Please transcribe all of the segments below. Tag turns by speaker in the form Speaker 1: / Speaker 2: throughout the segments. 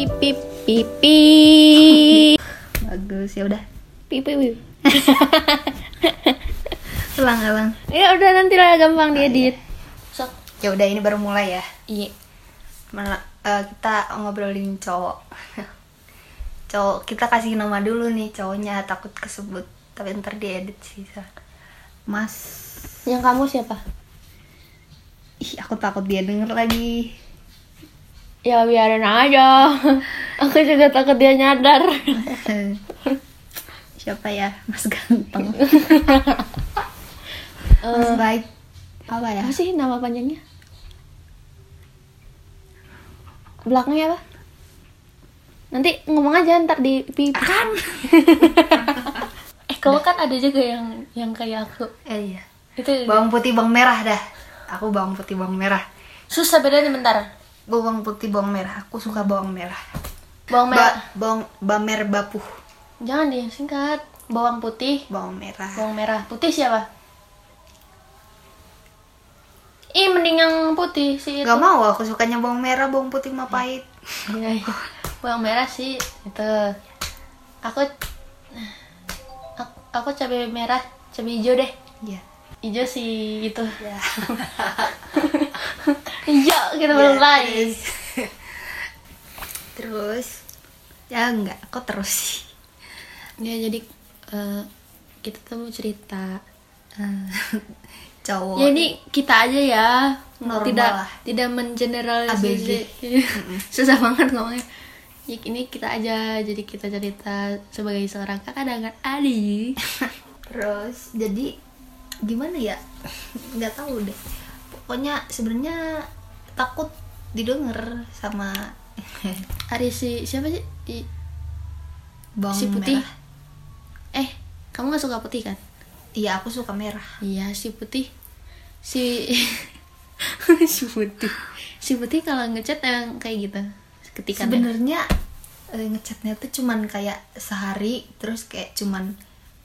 Speaker 1: pip pip pip pip.
Speaker 2: Bagus ya udah.
Speaker 1: Pip pip pip.
Speaker 2: ulang ulang.
Speaker 1: Ya udah nanti lah gampang diedit. Sok.
Speaker 2: Ya udah ini baru mulai ya.
Speaker 1: Iya.
Speaker 2: Mana, eh, kita ngobrolin cowok. Cowok kita kasih nama dulu nih cowoknya takut kesebut. Tapi ntar diedit sih mas.
Speaker 1: Yang kamu siapa?
Speaker 2: Ih aku takut dia denger lagi
Speaker 1: ya biarin aja. Aku juga takut dia nyadar.
Speaker 2: Siapa ya? Mas ganteng. Mas
Speaker 1: Eh,
Speaker 2: baik. Apa ya?
Speaker 1: apa sih nama panjangnya? Belakangnya apa? Nanti ngomong aja ntar di
Speaker 2: kan
Speaker 1: eh kamu kan ada juga yang yang kayak aku.
Speaker 2: Eh iya.
Speaker 1: Itu
Speaker 2: bawang putih bawang merah dah. Aku bawang putih bawang merah.
Speaker 1: Susah bedanya bentar
Speaker 2: bawang putih bawang merah. Aku suka bawang merah.
Speaker 1: Bawang merah?
Speaker 2: ba bawang bamer bapuh.
Speaker 1: Jangan deh singkat. Bawang putih.
Speaker 2: Bawang merah.
Speaker 1: Bawang merah. Putih siapa? Ih mending yang putih sih itu.
Speaker 2: Gak mau aku sukanya bawang merah bawang putih mah pahit.
Speaker 1: Iya, iya. bawang merah sih itu. Aku aku, aku cabai merah cabai hijau deh.
Speaker 2: Iya.
Speaker 1: Hijau sih itu.
Speaker 2: Ya
Speaker 1: hijau kita belum lain
Speaker 2: terus ya enggak aku terus sih?
Speaker 1: Ya jadi eh, kita tuh mau cerita
Speaker 2: Eh, cowok.
Speaker 1: Ya ini kita aja ya.
Speaker 2: Normal
Speaker 1: tidak
Speaker 2: lah.
Speaker 1: tidak mengeneralisasi.
Speaker 2: ABG.
Speaker 1: susah banget ngomongnya. Ya ini kita aja. Jadi kita cerita sebagai seorang kakak dengan adik
Speaker 2: terus jadi gimana ya? Nggak tahu deh pokoknya sebenarnya takut didengar sama
Speaker 1: Ari si siapa sih? I-
Speaker 2: bawang
Speaker 1: si putih.
Speaker 2: merah.
Speaker 1: Eh kamu nggak suka putih kan?
Speaker 2: Iya aku suka merah.
Speaker 1: Iya si putih. Si si putih. Si putih kalau ngechat yang kayak gitu ketika
Speaker 2: sebenarnya eh, ngechatnya tuh cuman kayak sehari terus kayak cuman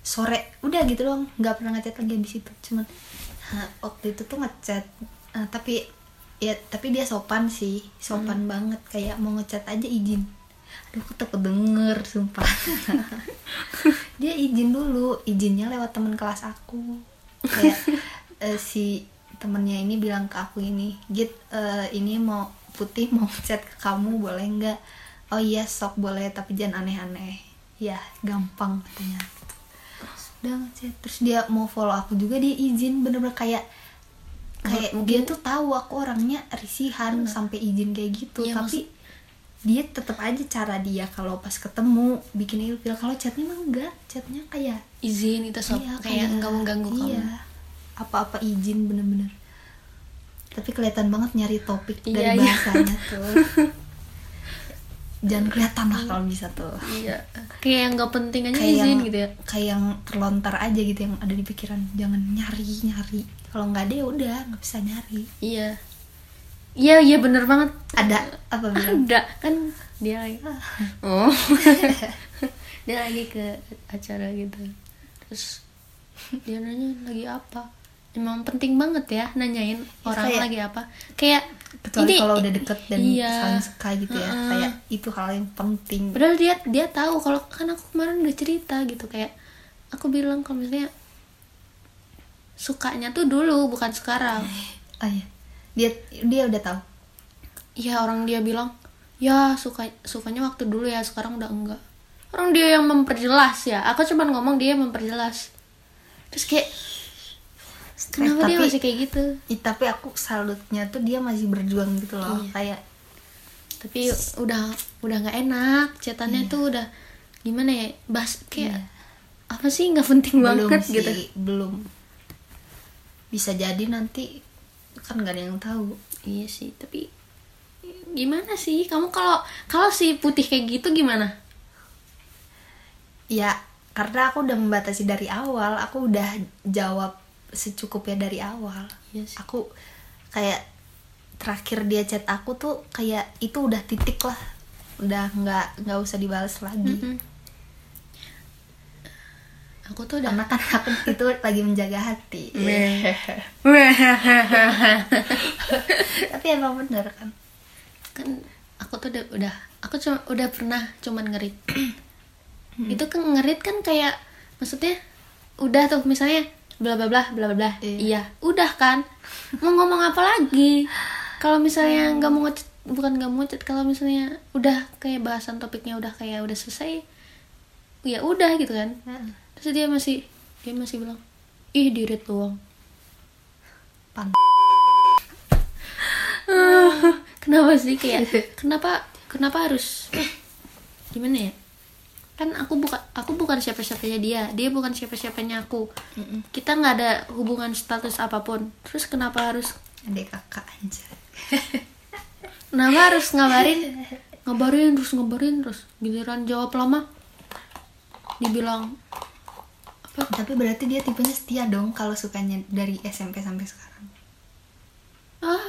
Speaker 2: sore. Udah gitu doang nggak pernah ngechat lagi di situ cuman waktu itu tuh ngechat eh, tapi ya tapi dia sopan sih sopan banget kayak mau ngechat aja izin. Aduh aku takut denger sumpah. Dia izin dulu izinnya lewat teman kelas aku. Kayak eh, si temennya ini bilang ke aku ini git eh, ini mau putih mau chat ke kamu boleh nggak? Oh iya sok boleh tapi jangan aneh-aneh. Ya gampang katanya. Udah ngechat. Terus dia mau follow aku juga dia izin bener-bener kayak kayak dia tuh tahu aku orangnya risihan sampai izin kayak gitu.
Speaker 1: Iya,
Speaker 2: tapi dia tetap aja cara dia kalau pas ketemu bikin ilfil. Kalau chatnya mah enggak. Chatnya kayak
Speaker 1: izin itu sob.
Speaker 2: Iya,
Speaker 1: kayak nggak mau ganggu
Speaker 2: iya.
Speaker 1: kamu
Speaker 2: apa-apa izin bener-bener. Tapi kelihatan banget nyari topik
Speaker 1: Iya,
Speaker 2: dari
Speaker 1: iya.
Speaker 2: bahasanya tuh. Jangan kelihatan lah kalau bisa tuh.
Speaker 1: Iya. Kayak yang nggak penting aja
Speaker 2: kayak
Speaker 1: izin
Speaker 2: yang,
Speaker 1: gitu ya.
Speaker 2: kayak yang terlontar aja gitu yang ada di pikiran. Jangan nyari nyari kalau nggak ada ya udah nggak bisa nyari.
Speaker 1: Iya. Iya iya bener banget.
Speaker 2: Ada apa bilang
Speaker 1: ada kan dia lagi. Oh. Dia lagi ke acara gitu. Terus dia nanya lagi apa? Emang penting banget ya nanyain orang
Speaker 2: kayak-
Speaker 1: lagi apa. Kayak
Speaker 2: kecuali
Speaker 1: ini-
Speaker 2: kalau udah deket dan
Speaker 1: iya.
Speaker 2: saling suka gitu ya
Speaker 1: Heeh.
Speaker 2: kayak itu hal yang penting.
Speaker 1: Padahal dia dia tahu kalau kan aku kemarin udah cerita gitu kayak aku bilang kalau misalnya sukanya tuh dulu bukan sekarang.
Speaker 2: Oh iya. Dia dia udah tahu?
Speaker 1: Iya orang dia bilang ya suka sukanya waktu dulu ya sekarang udah enggak. Orang dia yang memperjelas ya. Aku cuman ngomong dia memperjelas. Terus kayak kenapa dia
Speaker 2: tapi-
Speaker 1: masih kayak gitu?
Speaker 2: Ih, tapi aku salutnya tuh dia masih berjuang gitu loh.
Speaker 1: Iya.
Speaker 2: kayak
Speaker 1: tapi udah udah nggak enak. Catatannya tuh udah gimana ya bahas kayak
Speaker 2: Iya.
Speaker 1: apa sih nggak penting
Speaker 2: belum
Speaker 1: banget
Speaker 2: sih
Speaker 1: gitu.
Speaker 2: belum bisa jadi nanti kan gak ada yang tahu.
Speaker 1: Iya sih tapi gimana sih? Kamu kalau kalau si putih kayak gitu gimana?
Speaker 2: Ya karena aku udah membatasi dari awal aku udah jawab secukupnya dari awal.
Speaker 1: Iya sih.
Speaker 2: aku kayak terakhir dia chat aku tuh kayak itu udah titik lah. Udah nggak nggak usah dibalas lagi.
Speaker 1: Mm-mm. Aku tuh udah
Speaker 2: karena kan aku itu lagi menjaga hati. Tapi emang bener kan?
Speaker 1: Kan aku tuh udah udah aku cuma udah pernah cuman ngerit. Itu kan ngerit kan kayak maksudnya udah tuh misalnya bla bla bla bla bla
Speaker 2: Iya.
Speaker 1: iya udah kan? Mau ngomong apa lagi? Kalau misalnya nggak mau ngechat bukan nggak mau ngechat kalau misalnya udah kayak bahasan topiknya udah kayak udah selesai ya udah gitu kan?
Speaker 2: Heeh.
Speaker 1: Terus dia masih dia masih bilang ih dirit doang.
Speaker 2: Pan-
Speaker 1: kenapa sih kayak kenapa kenapa harus gimana ya? Kan aku bukan aku bukan siapa-siapanya dia dia bukan siapa-siapanya aku.
Speaker 2: Mm-mm.
Speaker 1: kita nggak ada hubungan status apa pun. Terus kenapa harus
Speaker 2: Adik kakak anjir.
Speaker 1: kenapa harus ngabarin? Ngabarin terus ngabarin terus giliran jawab lama. Dibilang
Speaker 2: Tapi berarti dia tipenya setia dong kalau sukanya dari SMP sampai sekarang.
Speaker 1: ah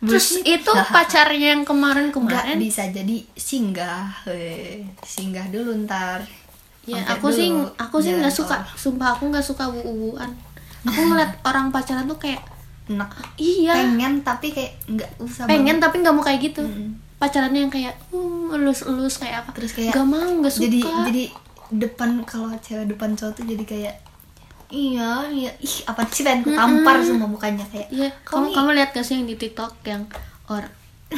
Speaker 1: terus
Speaker 2: Bullshit.
Speaker 1: itu pacarnya yang kemarin
Speaker 2: Enggak
Speaker 1: kemarin
Speaker 2: bisa jadi singgah. Weh. Singgah dulu ntar.
Speaker 1: ya aku sih aku sih nggak suka sumpah aku nggak suka bu-buan aku ngeliat orang pacaran tuh kayak
Speaker 2: Enak.
Speaker 1: iya
Speaker 2: Pengen tapi kayak nggak usah
Speaker 1: pengen
Speaker 2: banget.
Speaker 1: tapi nggak mau kayak gitu
Speaker 2: Mm-mm.
Speaker 1: pacarannya yang kayak uh, elus-elus kayak apa
Speaker 2: Terus kayak
Speaker 1: nggak mau nggak suka
Speaker 2: jadi jadi depan kalau cewek depan cowok tuh jadi kayak iya iya ih apa sih pengen ku tampar semua mukanya kayak
Speaker 1: Iya, kamu kamu lihat gak sih yang di TikTok yang or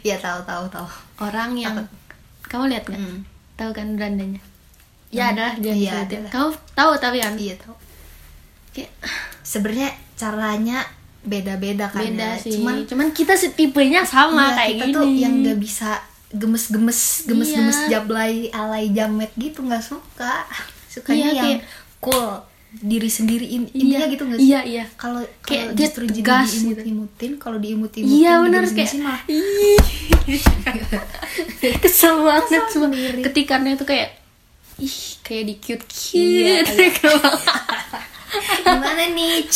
Speaker 2: iya tahu tahu tahu
Speaker 1: orang yang
Speaker 2: Apa?
Speaker 1: kamu lihat nggak?
Speaker 2: Mm.
Speaker 1: Tahu kan berandanya? Ya adalah jangan
Speaker 2: Iya, adalah.
Speaker 1: Kamu tahu tapi kan?
Speaker 2: iya tahu
Speaker 1: Kayak
Speaker 2: sebenarnya caranya beda-beda kan
Speaker 1: beda
Speaker 2: ya.
Speaker 1: sih.
Speaker 2: cuman
Speaker 1: Cuman kita setipenya sama
Speaker 2: iya,
Speaker 1: kayak
Speaker 2: kita
Speaker 1: gini.
Speaker 2: tuh yang nggak bisa gemes-gemes gemes-gemes
Speaker 1: Iya.
Speaker 2: jablay alay jamet gitu nggak suka. Sukanya
Speaker 1: Iya,
Speaker 2: yang
Speaker 1: kayak-
Speaker 2: cool diri sendiri in-
Speaker 1: Iya,
Speaker 2: intinya gitu nggak sih?
Speaker 1: Iya, iya.
Speaker 2: kalau
Speaker 1: Kayak dia
Speaker 2: justru jadi
Speaker 1: gitu.
Speaker 2: diimut-imutin kalau diimut-imutin
Speaker 1: Iya
Speaker 2: ke
Speaker 1: benar kayak
Speaker 2: sendiri malah
Speaker 1: Ih. kesel banget cuma ketikannya tuh kayak ih kayak di cute
Speaker 2: Iya,
Speaker 1: cute
Speaker 2: gimana nih?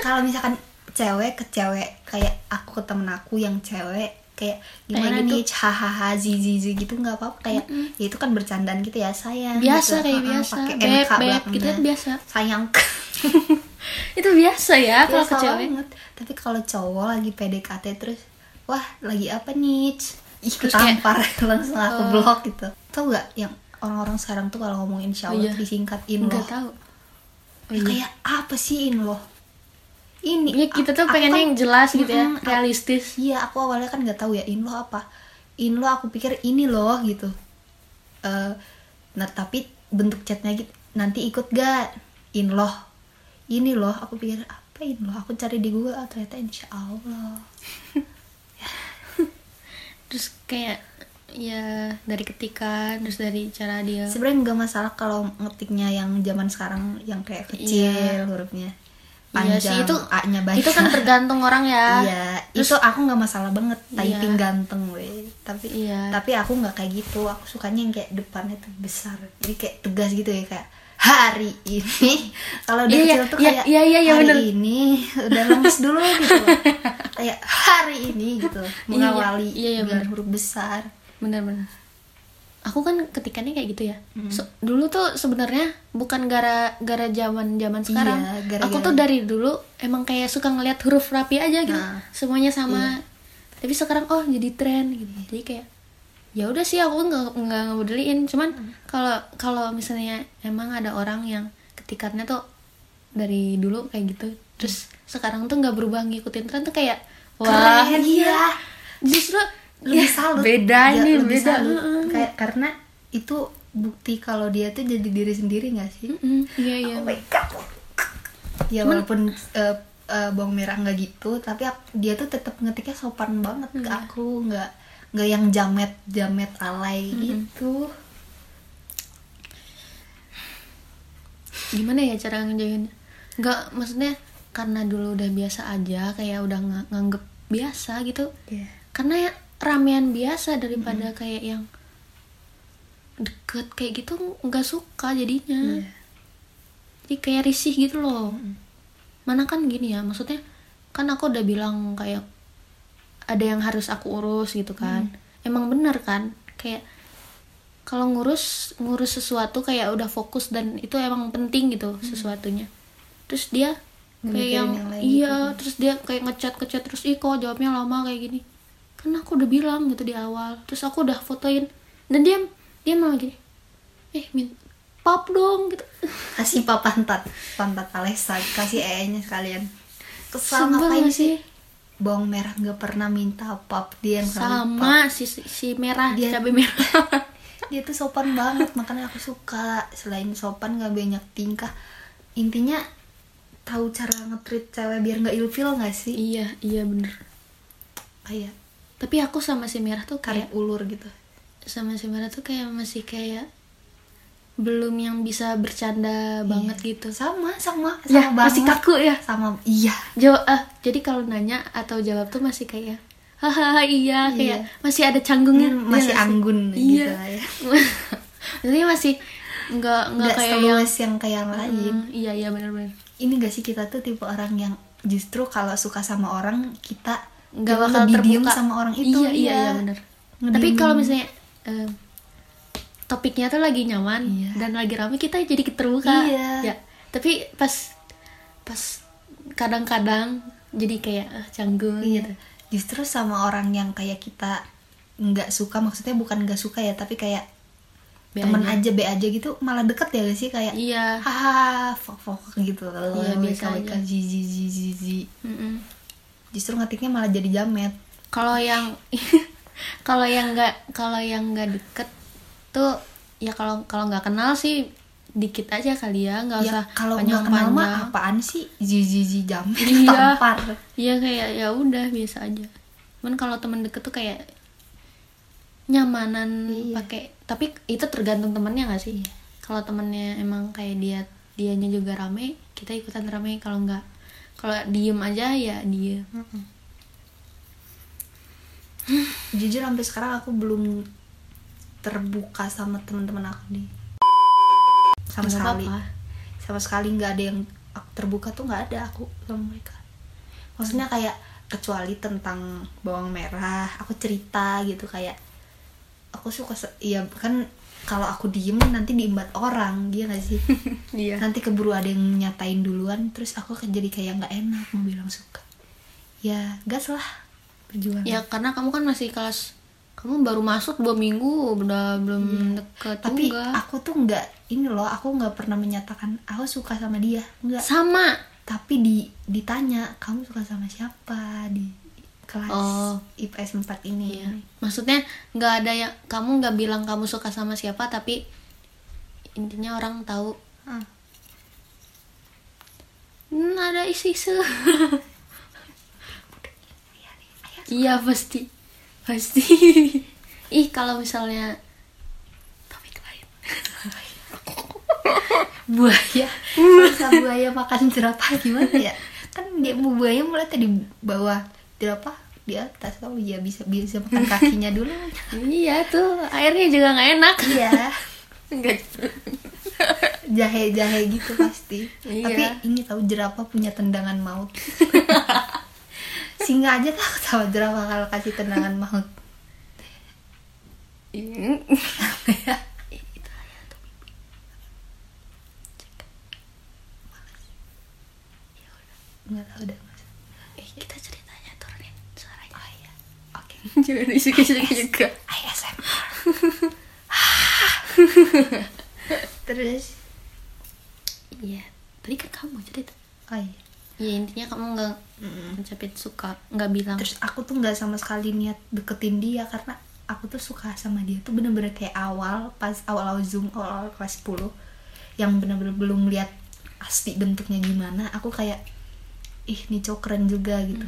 Speaker 2: Kalau misalkan cewek ke cewek kayak aku ke temen aku yang cewek kayak gimana
Speaker 1: Kayak
Speaker 2: nih hahaha zizi zizi gitu nggak apa-apa. Kayak ya itu kan bercandaan gitu ya sayang
Speaker 1: biasa
Speaker 2: gitu.
Speaker 1: kayak biasa.
Speaker 2: pakai
Speaker 1: beb beb gitu kan biasa.
Speaker 2: Sayang.
Speaker 1: Itu biasa ya kalau ke cewek
Speaker 2: banget. Tapi kalau cowok lagi PDKT terus wah lagi apa nih? Ih ketampar langsung aku
Speaker 1: eh,
Speaker 2: blok gitu. Tau gak yang orang-orang sekarang tuh kalau ngomongin insya Allah
Speaker 1: Iya.
Speaker 2: disingkatin
Speaker 1: nggak
Speaker 2: loh.
Speaker 1: tahu.
Speaker 2: Ya, kayak apa sih in loh ini
Speaker 1: Ya, kita tuh pengennya
Speaker 2: kan-
Speaker 1: yang jelas gitu ya, realistis.
Speaker 2: iya aku awalnya kan nggak tahu ya in loh apa? In loh aku pikir ini loh gitu. Eh, nah tapi bentuk chatnya gitu nanti ikut gak in loh. Ini loh aku pikir apa in loh? Aku cari di Google ah, ternyata insya Allah.
Speaker 1: Terus kayak ya dari ketikan, terus dari cara dia.
Speaker 2: Sebenarnya nggak masalah kalau ngetiknya yang zaman sekarang yang kayak kecil
Speaker 1: Iya.
Speaker 2: hurufnya
Speaker 1: Iya
Speaker 2: panjang
Speaker 1: sih itu
Speaker 2: A-nya banyak
Speaker 1: itu kan tergantung orang ya.
Speaker 2: Iya,
Speaker 1: Terus-
Speaker 2: itu aku nggak masalah banget
Speaker 1: Iya.
Speaker 2: typing ganteng weh. Tapi
Speaker 1: Iya.
Speaker 2: tapi aku nggak kayak gitu. Aku sukanya yang kayak depannya tuh besar. Jadi kayak tegas gitu ya kayak hari ini. Kalau dia
Speaker 1: Iya,
Speaker 2: kecil
Speaker 1: iya,
Speaker 2: tuh
Speaker 1: iya,
Speaker 2: kayak
Speaker 1: iya, iya, iya,
Speaker 2: hari
Speaker 1: bener.
Speaker 2: ini udah lemes dulu gitu. kayak hari ini gitu mengawali
Speaker 1: iya, iya,
Speaker 2: dengan
Speaker 1: bener.
Speaker 2: huruf besar.
Speaker 1: bener-bener. Aku kan ketikannya kayak gitu ya. So- dulu tuh sebenarnya bukan gara gara zaman zaman sekarang.
Speaker 2: Iya, gara-gara-
Speaker 1: Aku tuh dari dulu emang kayak suka ngeliat huruf rapi aja gitu.
Speaker 2: Nah.
Speaker 1: Semuanya sama. Tapi sekarang oh jadi tren gitu. Jadi kayak ya udah sih aku nggak nggak ngebedelin cuman kalau kalau misalnya emang ada orang yang ketikannya tuh dari dulu kayak gitu terus sekarang tuh nggak berubah ngikutin tren tuh kayak wah
Speaker 2: Keren,
Speaker 1: iya
Speaker 2: iya.
Speaker 1: justru
Speaker 2: Lebih
Speaker 1: ya,
Speaker 2: salut.
Speaker 1: beda
Speaker 2: Ya,
Speaker 1: nih
Speaker 2: lebih
Speaker 1: beda
Speaker 2: salut.
Speaker 1: Heeh.
Speaker 2: Kayak karena itu bukti kalau dia tuh jadi diri sendiri nggak sih?
Speaker 1: Mm-mm, iya iya
Speaker 2: Oh my God. ya walaupun eh, eh, bawang merah nggak gitu tapi dia tuh tetap ngetiknya sopan banget ke
Speaker 1: Iya.
Speaker 2: aku nggak nggak yang jamet jamet alay gitu
Speaker 1: gimana ya cara ngejauhinnya nggak maksudnya karena dulu udah biasa aja kayak udah nga- nganggep biasa gitu
Speaker 2: Iya.
Speaker 1: karena ya ramean biasa daripada kayak yang deket kayak gitu nggak suka jadinya.
Speaker 2: Iya.
Speaker 1: jadi kayak risih gitu loh. Mana kan gini ya maksudnya kan aku udah bilang kayak ada yang harus aku urus gitu kan. Emang bener kan? Kayak kalau ngurus ngurus sesuatu kayak udah fokus dan itu emang penting gitu sesuatunya. Terus dia kayak yang,
Speaker 2: yang
Speaker 1: iya terus dia kayak ngechat ngechat terus ih kok jawabnya lama kayak gini karena aku udah bilang gitu di awal. Terus aku udah fotoin. Dan dia dia malah gini eh min pap dong gitu.
Speaker 2: Kasih papa pantat pantat Alessa kasih ee nya sekalian. Kesal
Speaker 1: Sebel
Speaker 2: ngapain sih? bawang merah nggak pernah minta pap dia yang selalu pap.
Speaker 1: sama si si merah
Speaker 2: Dia-
Speaker 1: cabai merah.
Speaker 2: dia tuh sopan banget makanya aku suka. Selain sopan nggak banyak tingkah. Intinya tahu cara nge-treat cewek biar nggak ilfil nggak sih?
Speaker 1: Iya iya bener.
Speaker 2: Kayak
Speaker 1: tapi aku sama si merah tuh kayak
Speaker 2: ulur gitu.
Speaker 1: Sama si merah tuh kayak masih kayak belum yang bisa bercanda banget gitu.
Speaker 2: Sama sama sama
Speaker 1: ya
Speaker 2: banget.
Speaker 1: masih kaku ya.
Speaker 2: Sama iya.
Speaker 1: Jawab ah jadi kalau nanya atau jawab tuh masih kayak hahaha iya kayak
Speaker 2: Iya.
Speaker 1: masih ada canggungnya.
Speaker 2: Hmm,
Speaker 1: Iya
Speaker 2: masih
Speaker 1: nggak sih?
Speaker 2: anggun gitu
Speaker 1: iya
Speaker 2: ya.
Speaker 1: Maksudnya masih nggak nggak kayak yang
Speaker 2: yang kayak yang lain.
Speaker 1: Hmm, iya iya benar-benar.
Speaker 2: Ini gak sih kita tuh tipe orang yang justru kalau suka sama orang kita
Speaker 1: nggak bakal
Speaker 2: lebih
Speaker 1: terbuka.
Speaker 2: diem sama orang itu
Speaker 1: iya iya, iya benar tapi kalau misalnya em, topiknya tuh lagi nyaman
Speaker 2: Iya.
Speaker 1: dan lagi rame kita jadi terbuka.
Speaker 2: Iya.
Speaker 1: ya tapi pas pas kadang-kadang jadi kayak ah, canggung
Speaker 2: Iya.
Speaker 1: gitu.
Speaker 2: Justru sama orang yang kayak kita nggak suka, maksudnya bukan nggak suka ya, tapi kayak
Speaker 1: Be
Speaker 2: temen
Speaker 1: aja.
Speaker 2: aja be aja gitu malah deket ya gak sih? Kayak
Speaker 1: iya.
Speaker 2: Hahaha fok fok gitu.
Speaker 1: Iya, biasa aja.
Speaker 2: Justru ngetiknya malah jadi jamet
Speaker 1: kalau yang kalau yang nggak kalau yang nggak deket tuh ya kalau kalau nggak kenal sih dikit aja kali ya nggak
Speaker 2: ya
Speaker 1: usah
Speaker 2: kalau nggak kenal mah apaan sih zizi jamet
Speaker 1: Iya.
Speaker 2: tampar
Speaker 1: Iya kayak ya udah biasa aja. Cuman kalau teman deket tuh kayak nyamanan
Speaker 2: Iya.
Speaker 1: pakai tapi itu tergantung temennya gak sih? Kalau temennya emang kayak dia dianya juga rame, kita ikutan rame. Kalau nggak kalau diem aja ya diem.
Speaker 2: jujur sampai sekarang aku belum terbuka sama teman-teman aku nih. Sama
Speaker 1: Nggak
Speaker 2: sekali. sama sekali nggak ada yang terbuka tuh nggak ada aku sama mereka. Maksudnya kayak kecuali tentang bawang merah aku cerita gitu kayak aku suka iya kan kalau aku diem nanti diimbat orang dia gak sih
Speaker 1: Iya.
Speaker 2: nanti keburu ada yang nyatain duluan terus aku kan jadi kayak nggak enak mau bilang suka ya gas lah perjuangan
Speaker 1: Ya karena kamu kan masih kelas kamu baru masuk dua minggu udah belum deket
Speaker 2: Iya. tapi
Speaker 1: juga.
Speaker 2: aku tuh nggak ini loh aku nggak pernah menyatakan aku suka sama dia nggak
Speaker 1: sama
Speaker 2: tapi di ditanya kamu suka sama siapa di kelas
Speaker 1: Oh.
Speaker 2: IPS 4 ini
Speaker 1: Iya. Maksudnya nggak ada yang kamu nggak bilang kamu suka sama siapa tapi intinya orang tahu
Speaker 2: Ah,
Speaker 1: hmm, ada isu-isu. iya pasti pasti. Ih kalau misalnya topik lain.
Speaker 2: buaya masa buaya makan jerapah gimana ya kan dia buaya mulai tadi bawah jerapah di atas oh iya bisa bisa makan kakinya dulu.
Speaker 1: Iya tuh. Airnya juga nggak enak.
Speaker 2: iya.
Speaker 1: Enggak.
Speaker 2: jahe jahe gitu pasti.
Speaker 1: Iya.
Speaker 2: tapi ini tahu jerapah punya tendangan maut. Singa aja takut sama jerapah kalau kasih tendangan maut. Nggak tahu deh mas
Speaker 1: Eh, kita ceritanya turunin suaranya.
Speaker 2: oh iya oke
Speaker 1: Jangan isu-isu juga.
Speaker 2: ASMR terus
Speaker 1: Iya. Tadi kan kamu cerita.
Speaker 2: oh iya
Speaker 1: Ya intinya kamu nggak ngucapin suka, nggak bilang.
Speaker 2: terus aku tuh nggak sama sekali niat deketin dia karena aku tuh suka sama dia tuh bener-bener kayak awal pas awal-awal zoom awal, kelas 10 yang bener-bener belum lihat asli bentuknya gimana aku kayak ih nih cowok keren juga gitu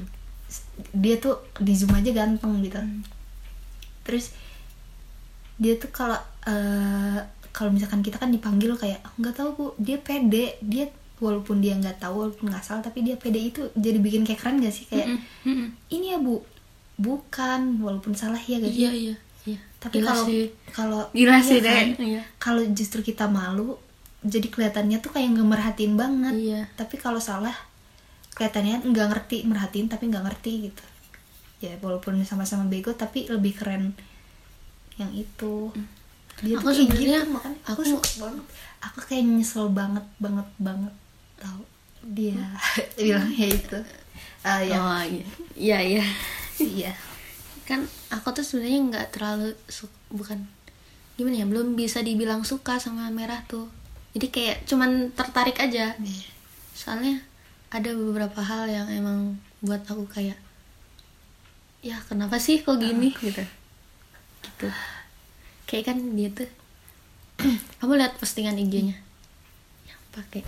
Speaker 2: dia tuh di zoom aja ganteng gitu terus dia tuh kalau eh, kalau misalkan kita kan dipanggil kayak "Oh, nggak tahu bu dia pede dia walaupun dia nggak tahu walaupun nggak salah tapi dia pede itu jadi bikin kayak keren gak sih kayak
Speaker 1: Mm-mm, mm-mm.
Speaker 2: ini ya bu bukan walaupun salah ya gak
Speaker 1: Iya iya iya.
Speaker 2: tapi kalau kalau
Speaker 1: Gila
Speaker 2: iya
Speaker 1: sih,
Speaker 2: kan?
Speaker 1: Dek. Iya.
Speaker 2: kalau justru kita malu jadi kelihatannya tuh kayak nggak merhatiin banget
Speaker 1: Iya.
Speaker 2: tapi kalau salah kelihatannya nggak ngerti merhatiin tapi nggak ngerti gitu. Ya walaupun sama-sama bego tapi lebih keren yang itu. Dia
Speaker 1: Aku sebenarnya-
Speaker 2: gitu makanya aku,
Speaker 1: aku-
Speaker 2: suka banget. Aku kayak nyesel banget banget banget tahu dia bilangnya itu Ah, ya
Speaker 1: Oh iya. Iya iya.
Speaker 2: iya.
Speaker 1: Kan aku tuh sebenarnya nggak terlalu su- bukan gimana ya belum bisa dibilang suka sama merah tuh. Jadi kayak cuman tertarik aja.
Speaker 2: Iya.
Speaker 1: soalnya ada beberapa hal yang emang buat aku kayak ya kenapa sih kok gini? Gitu. Gitu. Kayak kan dia tuh kamu lihat postingan IG-nya? Yang pakai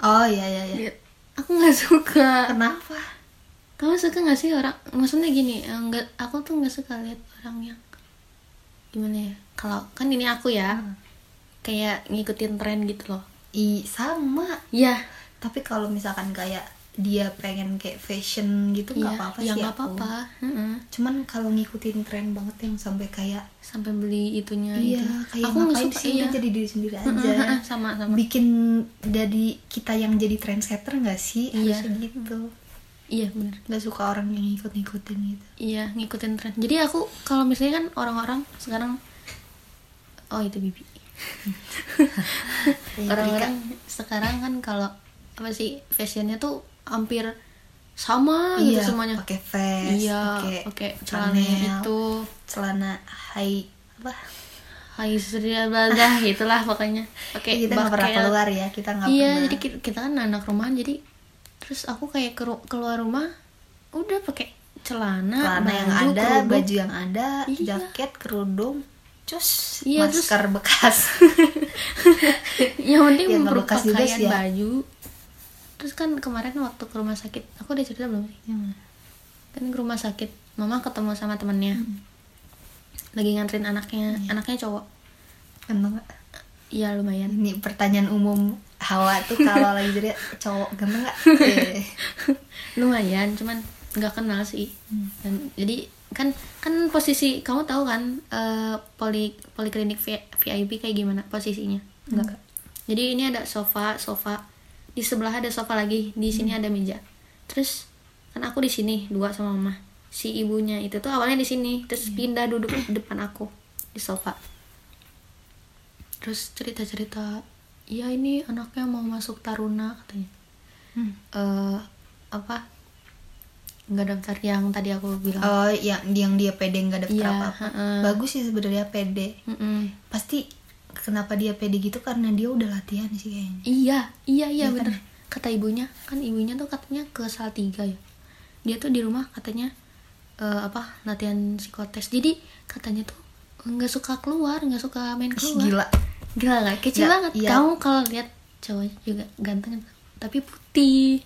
Speaker 2: oh iya iya iya.
Speaker 1: Aku nggak suka.
Speaker 2: Kenapa?
Speaker 1: Kamu suka nggak sih orang maksudnya gini eh, nggak aku tuh nggak suka lihat orang yang gimana ya kalau kan ini aku ya kayak ngikutin tren gitu loh
Speaker 2: i sama.
Speaker 1: Iya,
Speaker 2: tapi kalau misalkan kayak dia pengen kayak fashion gitu nggak
Speaker 1: iya,
Speaker 2: apa-apa
Speaker 1: ya
Speaker 2: sih aku.
Speaker 1: apa-apa. Heeh.
Speaker 2: cuman kalau ngikutin tren banget yang sampai kayak
Speaker 1: sampai beli itunya
Speaker 2: iya
Speaker 1: itu.
Speaker 2: kayak
Speaker 1: aku nggak suka
Speaker 2: sih
Speaker 1: iya.
Speaker 2: jadi diri sendiri aja.
Speaker 1: sama sama.
Speaker 2: Bikin jadi kita yang jadi trendsetter nggak sih?
Speaker 1: Iya.
Speaker 2: harusnya gitu.
Speaker 1: Iya bener.
Speaker 2: Nggak suka orang yang ngikut-ngikutin gitu.
Speaker 1: Iya ngikutin tren. Jadi aku kalau misalnya kan orang-orang sekarang oh itu bibi orang-orang sekarang kan kalau apa sih fashionnya tuh hampir sama gitu
Speaker 2: iya
Speaker 1: semuanya.
Speaker 2: pakai vest
Speaker 1: iya
Speaker 2: pakai
Speaker 1: celana itu.
Speaker 2: Celana high apa?
Speaker 1: Hai Surya Bladah gitulah pokoknya. Pakai
Speaker 2: kita nggak pernah keluar ya kita nggak
Speaker 1: iya
Speaker 2: pernah.
Speaker 1: jadi kita, kita kan anak rumahan jadi terus aku kayak keru- keluar rumah udah pakai celana,
Speaker 2: celana yang
Speaker 1: baju,
Speaker 2: ada
Speaker 1: kerudung.
Speaker 2: baju yang ada
Speaker 1: Iya.
Speaker 2: jaket kerudung cus
Speaker 1: Iya, terus-
Speaker 2: masker bekas
Speaker 1: yang penting
Speaker 2: Ya, bekas juga sih ya.
Speaker 1: baju terus kan kemarin waktu ke rumah sakit aku udah cerita belum sih
Speaker 2: Hmm.
Speaker 1: kan ke rumah sakit mama ketemu sama temennya lagi nganterin anaknya
Speaker 2: Iya.
Speaker 1: anaknya cowok
Speaker 2: ganteng nggak?
Speaker 1: iya lumayan
Speaker 2: ini pertanyaan umum Hawa tuh kalau lagi jadi cowok ganteng nggak Eh.
Speaker 1: lumayan cuman nggak kenal sih
Speaker 2: Hmm.
Speaker 1: dan jadi kan kan posisi kamu tahu kan eh, poli poliklinik VIP kayak gimana posisinya?
Speaker 2: Enggak.
Speaker 1: jadi ini ada sofa sofa. Di sebelah ada sofa lagi di sini ada meja. Terus kan aku di sini dua sama mama. Si ibunya itu tuh awalnya di sini terus pindah duduk di depan aku di sofa. Terus cerita cerita iya ini anaknya mau masuk taruna katanya.
Speaker 2: Hmm.
Speaker 1: eh apa nggak daftar yang tadi aku bilang.
Speaker 2: Oh yang yang dia pede nggak daftar
Speaker 1: Iya,
Speaker 2: apa apa
Speaker 1: heeh.
Speaker 2: bagus sih sebenarnya pede.
Speaker 1: Mm-mm.
Speaker 2: pasti kenapa dia pede gitu? Karena dia udah latihan sih kayaknya.
Speaker 1: Iya iya iya
Speaker 2: kan?
Speaker 1: bener. Kata ibunya kan ibunya tuh katanya ke Salatiga ya. Dia tuh di rumah katanya eh, apa latihan psikotes. Jadi katanya tuh nggak suka keluar nggak suka main keluar.
Speaker 2: gila.
Speaker 1: Gila nggak? Kecil
Speaker 2: Nggak,
Speaker 1: banget.
Speaker 2: iya.
Speaker 1: kamu kalau lihat cowoknya juga ganteng tapi putih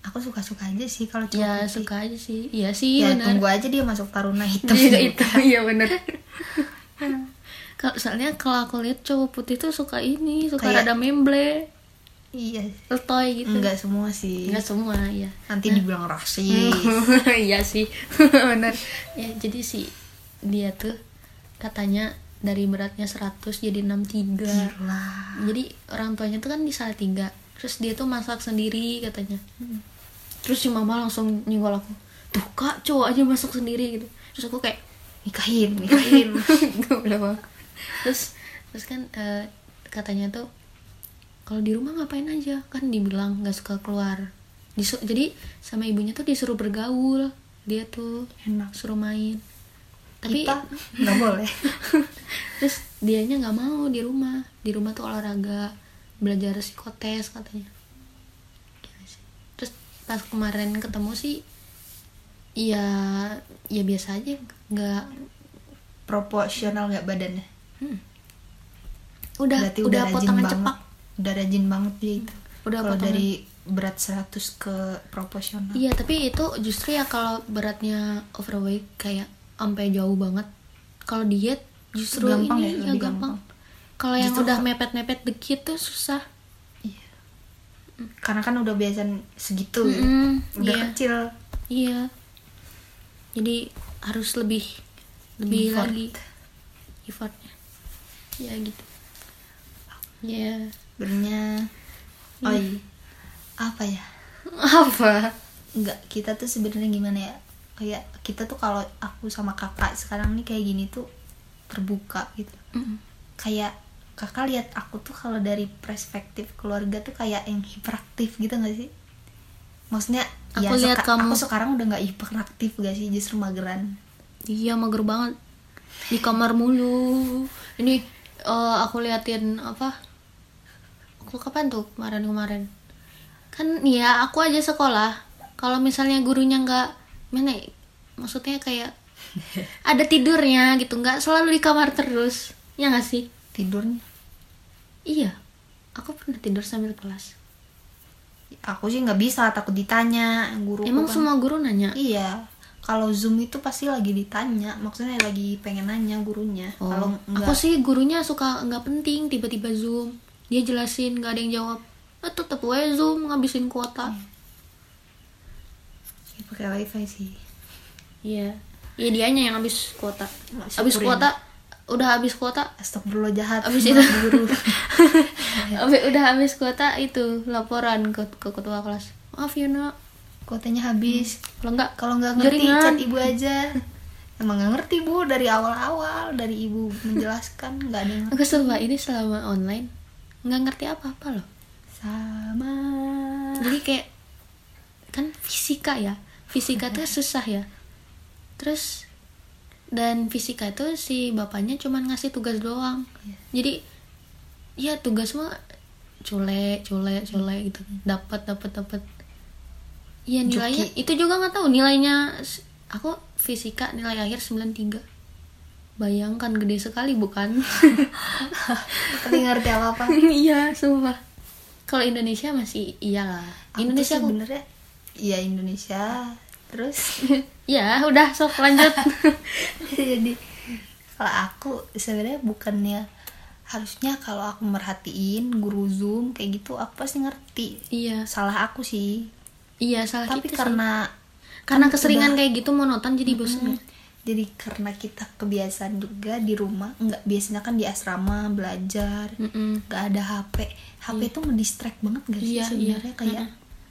Speaker 2: aku suka suka aja sih kalau cowok
Speaker 1: ya
Speaker 2: putih.
Speaker 1: suka aja sih. Iya sih
Speaker 2: ya
Speaker 1: bener
Speaker 2: tunggu aja dia masuk taruna hitam.
Speaker 1: Juga itu. Iya bener kalau soalnya kalau aku lihat cowok putih tuh suka ini suka
Speaker 2: Kayak-
Speaker 1: rada memble.
Speaker 2: Iya.
Speaker 1: Letoy gitu.
Speaker 2: Enggak semua sih.
Speaker 1: Enggak semua ya
Speaker 2: nanti dibilang rasis.
Speaker 1: Iya sih. Bener ya jadi si dia tuh katanya dari beratnya 100 jadi 63
Speaker 2: gila.
Speaker 1: Jadi orang tuanya tuh kan di tiga terus dia tuh masak sendiri katanya. Terus si mama langsung nyenggol aku tuh kak cowok aja masak sendiri gitu. Terus aku kayak
Speaker 2: nikahin nikahin.
Speaker 1: Terus terus kan eh, katanya tuh kalau di rumah ngapain aja? Kan dibilang nggak suka keluar. Disu- jadi sama ibunya tuh disuruh bergaul dia tuh
Speaker 2: enak.
Speaker 1: suruh main. Tapi
Speaker 2: kita nggak boleh.
Speaker 1: Terus dianya nggak mau di rumah. Di rumah tuh olahraga belajar psikotes katanya sih. terus pas kemarin ketemu sih ya ya biasa aja nggak
Speaker 2: proporsional nggak badannya
Speaker 1: hmm. udah
Speaker 2: berarti
Speaker 1: udah,
Speaker 2: rajin
Speaker 1: potongan
Speaker 2: banget
Speaker 1: cepak
Speaker 2: udah rajin banget dia itu
Speaker 1: Udah
Speaker 2: kalau dari berat 100 ke proporsional
Speaker 1: Iya, tapi itu justru ya kalau beratnya overweight kayak sampai jauh banget. Kalau diet justru
Speaker 2: Gampang
Speaker 1: ini
Speaker 2: ya,
Speaker 1: ya, gampang.
Speaker 2: gampang.
Speaker 1: Kalau yang
Speaker 2: Justru
Speaker 1: udah mepet-mepet dikit tuh susah.
Speaker 2: Iya. karena kan udah biasa segitu ya
Speaker 1: Mm-mm,
Speaker 2: udah
Speaker 1: iya.
Speaker 2: kecil
Speaker 1: Iya. Jadi harus lebih lebih
Speaker 2: Effort.
Speaker 1: lagi effortnya. Ya gitu. Ya.
Speaker 2: sebenarnya oh iya apa ya
Speaker 1: Apa?
Speaker 2: Enggak, kita tuh sebenarnya gimana ya? Kayak kita tuh kalau aku sama kakak sekarang nih kayak gini tuh terbuka gitu.
Speaker 1: Mm.
Speaker 2: Kayak kakak lihat aku tuh kalau dari perspektif keluarga tuh kayak yang hiperaktif gitu gak sih? Maksudnya
Speaker 1: Aku lihat
Speaker 2: seka-
Speaker 1: kamu.
Speaker 2: aku sekarang udah nggak hiperaktif gak sih justru mageran
Speaker 1: Iya mager banget di kamar mulu. Ini eh, aku liatin apa? Aku kapan tuh kemarin-kemarin? Kan ya aku aja sekolah. Kalau misalnya gurunya nggak mana? ya? Maksudnya kayak ada tidurnya gitu, nggak selalu di kamar terus. Ya nggak sih?
Speaker 2: tidurnya
Speaker 1: Iya. Aku pernah tidur sambil kelas.
Speaker 2: aku sih nggak bisa takut ditanya guru
Speaker 1: Emang
Speaker 2: kan.
Speaker 1: semua guru nanya?
Speaker 2: iya kalau zoom itu pasti lagi ditanya maksudnya lagi pengen nanya gurunya
Speaker 1: Oh,
Speaker 2: kalau
Speaker 1: aku sih gurunya suka nggak penting tiba-tiba zoom dia jelasin nggak ada yang jawab eh, tetep aja zoom ngabisin kuota
Speaker 2: ya, pakai wifi sih
Speaker 1: iya iya dianya yang habis kuota habis kuota udah habis kuota?
Speaker 2: Astagfirullah jahat
Speaker 1: Abis
Speaker 2: maaf
Speaker 1: itu.
Speaker 2: guru
Speaker 1: Habis- udah habis kuota itu laporan ke, ke ketua kelas. Maaf ya nak.
Speaker 2: Kuotanya habis.
Speaker 1: Kalau enggak
Speaker 2: kalau nggak ngerti
Speaker 1: Jaringan.
Speaker 2: chat ibu aja. Emang nggak ngerti bu dari awal-awal dari ibu menjelaskan nggak ada yang
Speaker 1: aku sumpah ini selama online nggak ngerti apa-apa loh.
Speaker 2: Sama.
Speaker 1: Jadi kayak kan fisika ya. Fisika tuh susah ya. Terus dan fisika itu si bapaknya cuman ngasih tugas doang.
Speaker 2: Iya.
Speaker 1: jadi ya tugas mah cule cule cule gitu. Dapat dapat dapat ya nilainya
Speaker 2: Juki.
Speaker 1: itu juga nggak tahu nilainya. Aku fisika nilai akhir 93 bayangkan gede sekali bukan?
Speaker 2: Tapi ngerti apa apa
Speaker 1: iya sumpah. Kalau Indonesia masih iyalah. Indonesia aku
Speaker 2: sebenarnya iya Indonesia. Terus
Speaker 1: ya udah sok lanjut.
Speaker 2: Jadi kalau aku sebenarnya bukannya harusnya kalau aku merhatiin guru zoom kayak gitu aku pasti ngerti.
Speaker 1: Iya.
Speaker 2: Salah aku sih.
Speaker 1: Iya salah
Speaker 2: tapi
Speaker 1: kita sih.
Speaker 2: karena
Speaker 1: karena
Speaker 2: kan
Speaker 1: keseringan
Speaker 2: udah-
Speaker 1: kayak gitu monoton jadi bosan
Speaker 2: Mm, jadi karena kita kebiasaan juga di rumah nggak biasanya kan di asrama belajar
Speaker 1: Mm-mm.
Speaker 2: nggak ada HP HP itu ngedistract banget gak sih
Speaker 1: Iya,
Speaker 2: sebenarnya?
Speaker 1: Iya.
Speaker 2: kayak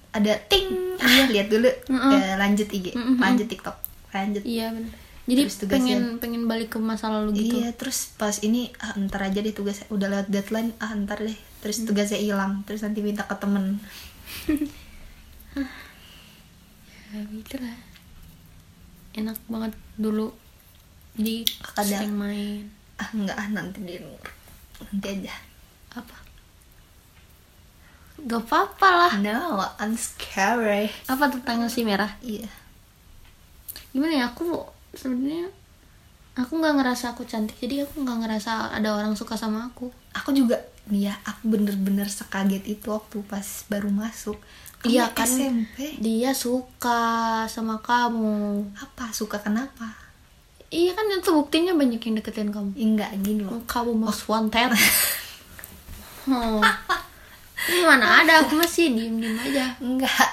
Speaker 2: ada ting. Iya. Lihat dulu.
Speaker 1: Mm-mm.
Speaker 2: Eh, lanjut IG
Speaker 1: Mm-mm.
Speaker 2: lanjut TikTok. Lanjut.
Speaker 1: Iya bener. Jadi
Speaker 2: Terus tugasnya-
Speaker 1: pengen pengen balik ke masa lalu gitu?
Speaker 2: Iya, terus pas ini ah, ntar aja deh tugas udah lewat deadline, ah ntar deh. Terus tugasnya hilang, terus nanti minta ke temen.
Speaker 1: ya gitu lah enak banget dulu. Jadi
Speaker 2: Ada.
Speaker 1: sering main.
Speaker 2: Ah enggak ah nanti di nanti aja.
Speaker 1: apa gak apa-apa lah
Speaker 2: No, I'm scary.
Speaker 1: apa tentang nasi merah
Speaker 2: Iya.
Speaker 1: gimana ya aku sebenarnya aku nggak ngerasa aku cantik jadi aku nggak ngerasa ada orang suka sama aku
Speaker 2: Aku juga nih ya, aku bener-bener sekaget itu waktu pas baru masuk.
Speaker 1: Iya kan
Speaker 2: SMP.
Speaker 1: dia suka sama kamu
Speaker 2: Apa suka kenapa?
Speaker 1: iya kan itu buktinya banyak yang deketin kamu
Speaker 2: Enggak gini loh.
Speaker 1: kamu most wanted oh. Ini mana ada aku masih diem diem aja
Speaker 2: Enggak.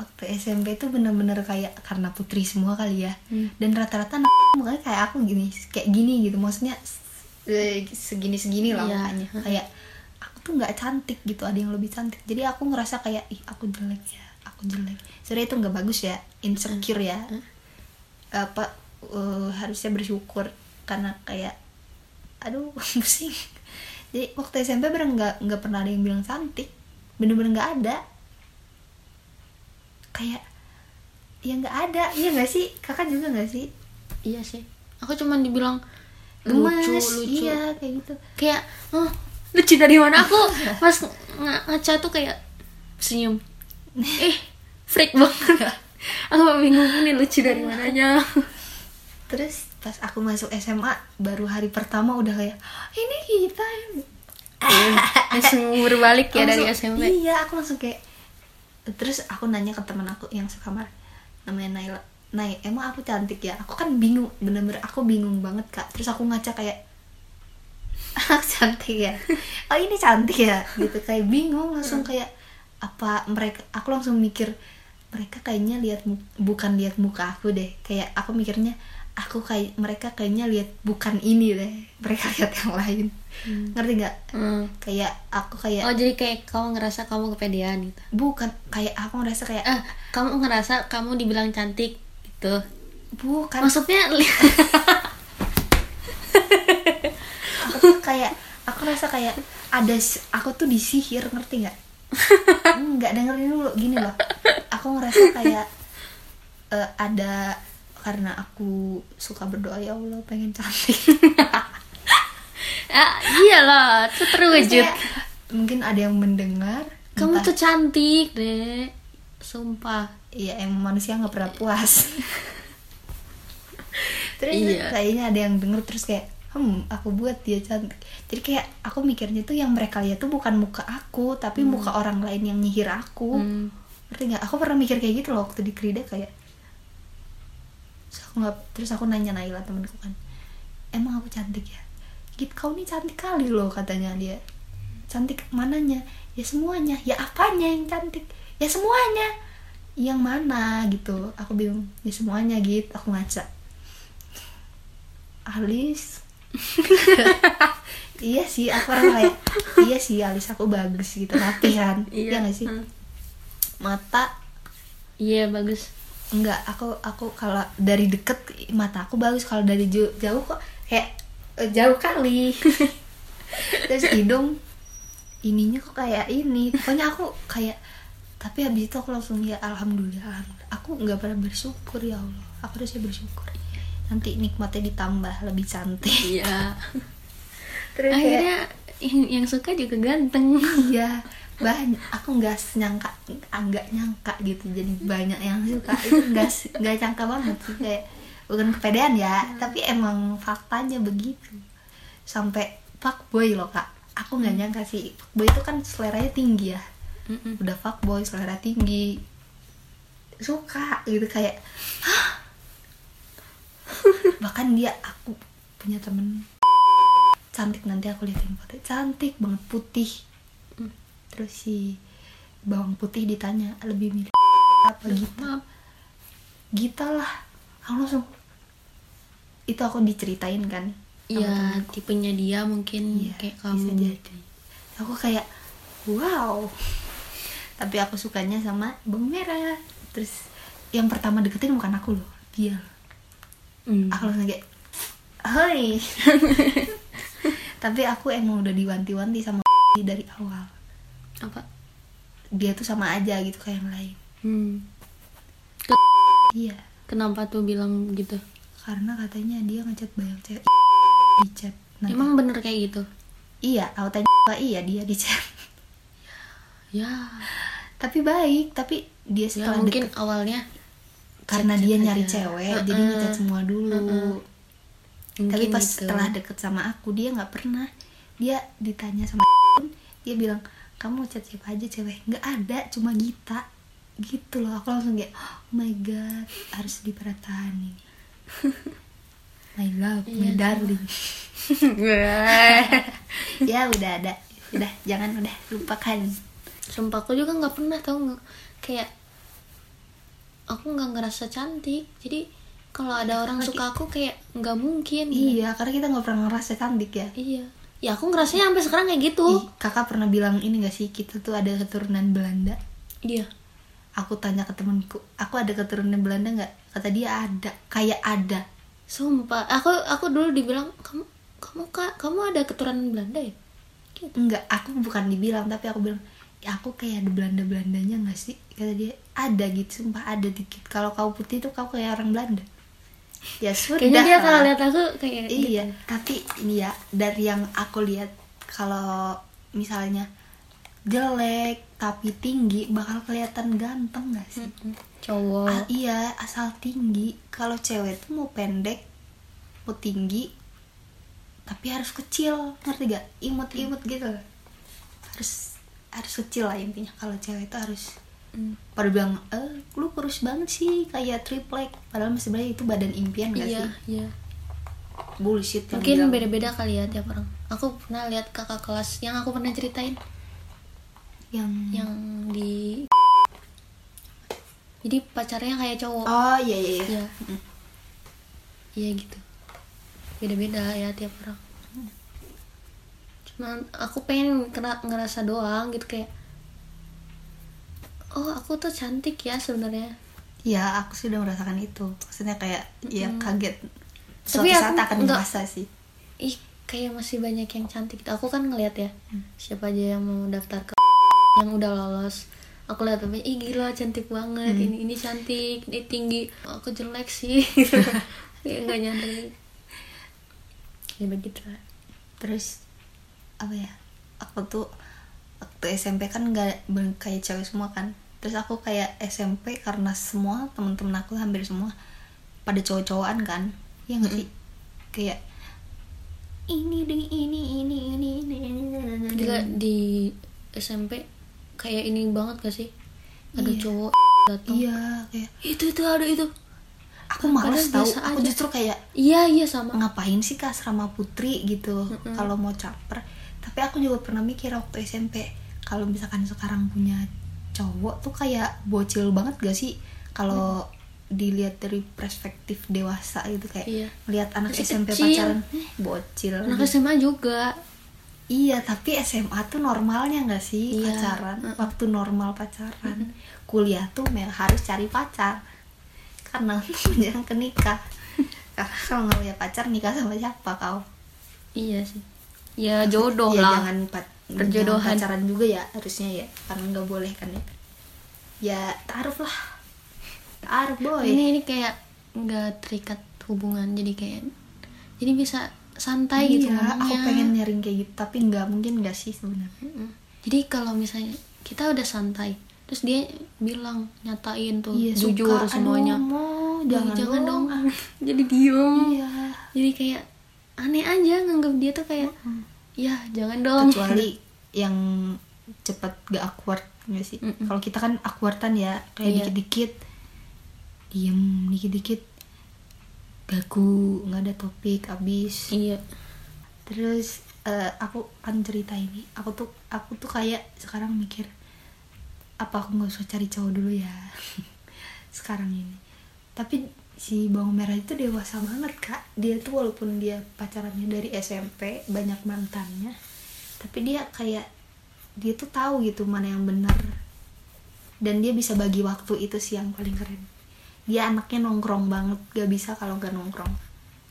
Speaker 2: Waktu SMP itu bener-bener kayak karena putri semua kali ya.
Speaker 1: Hmm.
Speaker 2: Dan rata-rata mukanya kayak aku gini, kayak gini gitu. Maksudnya eh, segini-segini lah
Speaker 1: Iya.
Speaker 2: makanya. Kayak aku tuh nggak cantik gitu. Ada yang lebih cantik. Jadi aku ngerasa kayak ih aku jelek ya, aku jelek. Sebenarnya itu nggak bagus ya, insecure ya. Apa eh, harusnya bersyukur karena kayak aduh pusing. Jadi waktu SMP bener nggak nggak pernah ada yang bilang cantik, bener-bener nggak ada. Kayak ya nggak ada. Iya nggak sih? Kakak juga nggak sih?
Speaker 1: Iya sih. Aku cuman dibilang
Speaker 2: Gemes,
Speaker 1: lucu lucu.
Speaker 2: Iya kayak gitu.
Speaker 1: Kayak oh lucu dari mana aku? Pas ng- ngaca tuh kayak senyum. Eh freak banget. Aku bingung ini lucu dari mananya?
Speaker 2: Terus pas aku masuk SMA baru hari pertama udah kayak ini kita.
Speaker 1: Langsung berbalik ya dari SMP
Speaker 2: iya aku langsung kayak terus aku nanya ke teman aku yang sekamar namanya Naila Nay emang aku cantik ya? Aku kan bingung bener-bener aku bingung banget kak. Terus aku ngaca kayak aku cantik ya? Oh ini cantik ya? Gitu kayak bingung langsung kayak apa mereka? Aku langsung mikir mereka kayaknya lihat bukan lihat muka aku deh. Kayak aku mikirnya aku kayak mereka kayaknya lihat bukan ini deh mereka lihat yang lain. Ngerti nggak?
Speaker 1: Hmm.
Speaker 2: kayak aku kayak
Speaker 1: oh jadi kayak kamu ngerasa kamu kepedean gitu?
Speaker 2: Bukan kayak aku ngerasa kayak
Speaker 1: eh kamu ngerasa kamu dibilang cantik gitu?
Speaker 2: Bukan.
Speaker 1: Maksudnya
Speaker 2: aku tuh kayak aku rasa kayak ada aku tuh disihir ngerti nggak? Nggak dengerin dulu gini loh. Aku aku ngerasa kayak eh, ada karena aku suka berdoa ya Allah pengen cantik
Speaker 1: ah, iyalah itu terwujud
Speaker 2: Kayak mungkin ada yang mendengar
Speaker 1: kamu
Speaker 2: entah-
Speaker 1: tuh cantik deh sumpah
Speaker 2: Iya emang manusia nggak pernah puas. terus
Speaker 1: Iya.
Speaker 2: kayaknya ada yang denger terus kayak, hmm aku buat dia cantik. Jadi kayak aku mikirnya tuh yang mereka lihat tuh bukan muka aku, tapi muka orang lain yang nyihir aku.
Speaker 1: Hmm.
Speaker 2: Ngerti nggak? Aku pernah mikir kayak gitu loh waktu di Krida kayak. Terus aku nggak, terus aku nanya Naila temenku kan, emang aku cantik ya? Gitu kau nih cantik kali loh katanya dia. Cantik mananya? Ya semuanya. Ya apanya yang cantik? Ya semuanya. Yang mana? gitu. Aku bingung. Ya semuanya gitu aku ngaca. Alis? Iya sih aku orang kayak iya sih alis aku bagus gitu rapi kan iya nggak sih?
Speaker 1: Hmm.
Speaker 2: mata.
Speaker 1: Iya bagus
Speaker 2: enggak aku aku kalau dari deket mata aku bagus. Kalau dari jauh, jauh kok kayak eh, jauh kali. Terus hidung ininya kok kayak ini. Pokoknya aku kayak tapi habis itu aku langsung ya alhamdulillah, alhamdulillah. aku nggak pernah bersyukur ya Allah. Aku harusnya bersyukur. Nanti nikmatnya ditambah lebih cantik.
Speaker 1: Iya.
Speaker 2: Terus kayak
Speaker 1: akhirnya yang, yang suka juga ganteng.
Speaker 2: Iya banyak aku nggak nyangka nggak nyangka gitu. Jadi banyak yang suka. Itu nggak nggak nyangka banget sih. Kayak bukan kepedean ya tapi emang faktanya begitu. Sampai fuckboy loh kak. Aku nggak nyangka sih. Fuckboy itu kan seleranya tinggi ya.
Speaker 1: Mm-mm.
Speaker 2: udah fuckboy selera tinggi. Suka gitu kayak "Hah?" bahkan dia aku punya temen. Cantik nanti aku liatin foto cantik banget putih.
Speaker 1: Hmm.
Speaker 2: Terus si bawang putih ditanya lebih milih apa? Gitu
Speaker 1: maaf
Speaker 2: Gita lah. Aku langsung itu aku diceritain kan?
Speaker 1: Iya tipenya dia mungkin
Speaker 2: Iya,
Speaker 1: kayak
Speaker 2: bisa
Speaker 1: kamu.
Speaker 2: jadi. aku kayak wow. Tapi aku sukanya sama bawang merah. Terus yang pertama deketin bukan aku loh dia.
Speaker 1: Hmm.
Speaker 2: aku langsung kayak hoi tapi aku emang udah diwanti-wanti sama dari awal
Speaker 1: apa?
Speaker 2: Dia tuh sama aja gitu kayak yang lain.
Speaker 1: Hmm.
Speaker 2: iya.
Speaker 1: Kenapa tuh bilang gitu?
Speaker 2: Karena katanya dia ngechat banyak cewek. Di chat. Nah,
Speaker 1: emang bener kayak gitu?
Speaker 2: Iya aku tanya "Apa iya dia di chat.
Speaker 1: Ya.
Speaker 2: Tapi baik tapi dia
Speaker 1: ya
Speaker 2: setelah
Speaker 1: mungkin
Speaker 2: deket-
Speaker 1: awalnya
Speaker 2: karena dia nyari
Speaker 1: aja.
Speaker 2: cewek
Speaker 1: Heeh.
Speaker 2: jadi ngechat semua dulu.
Speaker 1: Heeh.
Speaker 2: tapi
Speaker 1: Mungkin
Speaker 2: pas
Speaker 1: gitu.
Speaker 2: setelah deket sama aku dia nggak pernah. Dia ditanya sama dia bilang kamu chat siapa aja cewek. Nggak ada cuma Gita. Gitu loh aku langsung kayak oh my god harus diperhatikan my love my
Speaker 1: Iya.
Speaker 2: darling. Ya udah ada. Udah jangan udah lupakan.
Speaker 1: Sumpah aku juga nggak pernah tau nggak? Kayak aku nggak ngerasa cantik. Jadi kalau ada orang suka aku kayak nggak mungkin.
Speaker 2: Iya karena kita nggak pernah ngerasa cantik ya.
Speaker 1: Iya ya aku ngerasanya sampai sekarang kayak gitu.
Speaker 2: Ih, kakak pernah bilang ini gak sih? Kita tuh ada keturunan Belanda.
Speaker 1: Iya.
Speaker 2: Aku tanya ke temenku aku ada keturunan Belanda nggak? Kata dia ada kayak ada.
Speaker 1: Sumpah. Aku aku dulu dibilang kamu kamu kak kamu ada keturunan Belanda ya? Gitu.
Speaker 2: Enggak aku bukan dibilang tapi aku bilang ya aku kayak ada Belanda Belandanya nggak sih? Kata dia ada gitu sumpah ada dikit. Kalau kau putih tuh kau kayak orang Belanda ya sudah.
Speaker 1: Kayaknya dia kalau lihat aku kayak
Speaker 2: iya tapi ini ya dari yang aku lihat kalau misalnya jelek tapi tinggi bakal kelihatan ganteng gak sih?
Speaker 1: Cowok.
Speaker 2: Ah, iya asal tinggi. Kalau cewek tuh mau pendek mau tinggi tapi harus kecil. Ngerti gak imut-imut gitu. Harus harus kecil lah intinya. Kalau cewek itu harus
Speaker 1: Mm.
Speaker 2: pada bilang eh lu kurus banget sih kayak triplek padahal masih sebenarnya itu badan impian gak
Speaker 1: iya
Speaker 2: sih?
Speaker 1: iya.
Speaker 2: Bullshit yang
Speaker 1: mungkin beda-beda kali ya tiap orang. Aku pernah lihat kakak kelas yang aku pernah ceritain.
Speaker 2: Yang
Speaker 1: yang di jadi pacarnya kayak cowok.
Speaker 2: Oh iya iya iya.
Speaker 1: Iya.
Speaker 2: Mm.
Speaker 1: iya gitu. Beda-beda ya tiap orang. Cuman aku pengen kena ngerasa doang gitu kayak oh aku tuh cantik ya sebenarnya.
Speaker 2: Ya aku sudah merasakan itu. Maksudnya kayak ya kaget. Suatu
Speaker 1: Tapi aku
Speaker 2: saat akan
Speaker 1: nggak-
Speaker 2: merasa sih.
Speaker 1: Ih kayak masih banyak yang cantik. Aku kan ngeliat ya siapa aja yang mau daftar ke yang udah lolos. Aku lihat temen ih gila cantik banget.
Speaker 2: Hmm.
Speaker 1: ini ini cantik ini tinggi. Aku jelek sih. Kayak nggak nyadar. Ya begitu lah
Speaker 2: terus apa ya? Aku tuh waktu SMP kan nggak kayak cewek semua kan terus aku kayak SMP karena semua temen-temen aku hampir semua pada cowok-cowokan kan. Ya nggak sih? Kayak ini deh ini ini ini ini ini
Speaker 1: Gila di SMP kayak ini banget gak sih? Ada
Speaker 2: Iya.
Speaker 1: cowok datang
Speaker 2: iya kayak
Speaker 1: itu itu ada itu.
Speaker 2: Aku
Speaker 1: Padahal
Speaker 2: tahu aku
Speaker 1: aja.
Speaker 2: justru kayak
Speaker 1: iya iya sama.
Speaker 2: Ngapain sih ke asrama putri? gitu kalau mau caper. Tapi aku juga pernah mikir waktu SMP kalau misalkan sekarang punya cowok tuh kayak bocil banget gak sih? Kalau dilihat dari perspektif dewasa gitu kayak
Speaker 1: Iya.
Speaker 2: lihat anak
Speaker 1: Masih
Speaker 2: SMP
Speaker 1: kecil.
Speaker 2: pacaran eh, bocil
Speaker 1: anak
Speaker 2: gitu.
Speaker 1: SMA juga.
Speaker 2: Iya tapi SMA tuh normalnya gak sih
Speaker 1: Iya.
Speaker 2: pacaran? waktu normal pacaran. Kuliah tuh me- harus cari pacar. Karena jangan ke nikah. Karena kalau nggak punya pacar nikah sama siapa kau?
Speaker 1: Iya sih. Ya jodoh
Speaker 2: ya,
Speaker 1: lah.
Speaker 2: jangan
Speaker 1: Perjodohan.
Speaker 2: pacaran juga ya harusnya ya. Karena nggak boleh kan ya. Ya taruh lah. Taruh boy.
Speaker 1: Ini ini kayak nggak terikat hubungan. Jadi kayak jadi bisa santai gitu
Speaker 2: Iya, aku
Speaker 1: ngomongnya.
Speaker 2: pengen nyaring kayak gitu. Tapi nggak mungkin nggak sih sebenarnya.
Speaker 1: Jadi kalau misalnya kita udah santai terus dia bilang nyatain tuh
Speaker 2: iya
Speaker 1: jujur
Speaker 2: suka
Speaker 1: semuanya.
Speaker 2: Aduh,
Speaker 1: Duh,
Speaker 2: jangan,
Speaker 1: jangan dong.
Speaker 2: dong
Speaker 1: jadi diem.
Speaker 2: Iya.
Speaker 1: Jadi kayak aneh aja nganggap dia tuh kayak ya jangan dong.
Speaker 2: Kecuali yang cepet gak awkward nggak sih?
Speaker 1: Mm-mm.
Speaker 2: kalau kita kan awkwardan ya kayak
Speaker 1: Iya.
Speaker 2: dikit-dikit diem dikit-dikit. Gagu nggak ada topik abis.
Speaker 1: Iya.
Speaker 2: Terus eh, aku kan cerita ini. Aku tuh aku tuh kayak sekarang mikir apa aku nggak usah cari cowok dulu ya? Sekarang ini. Tapi si bawang merah itu dewasa banget kak. Dia tuh walaupun dia pacarannya dari SMP banyak mantannya tapi dia kayak dia tuh tahu gitu mana yang benar. Dan dia bisa bagi waktu itu sih yang paling keren. Dia anaknya nongkrong banget gak bisa kalau gak nongkrong.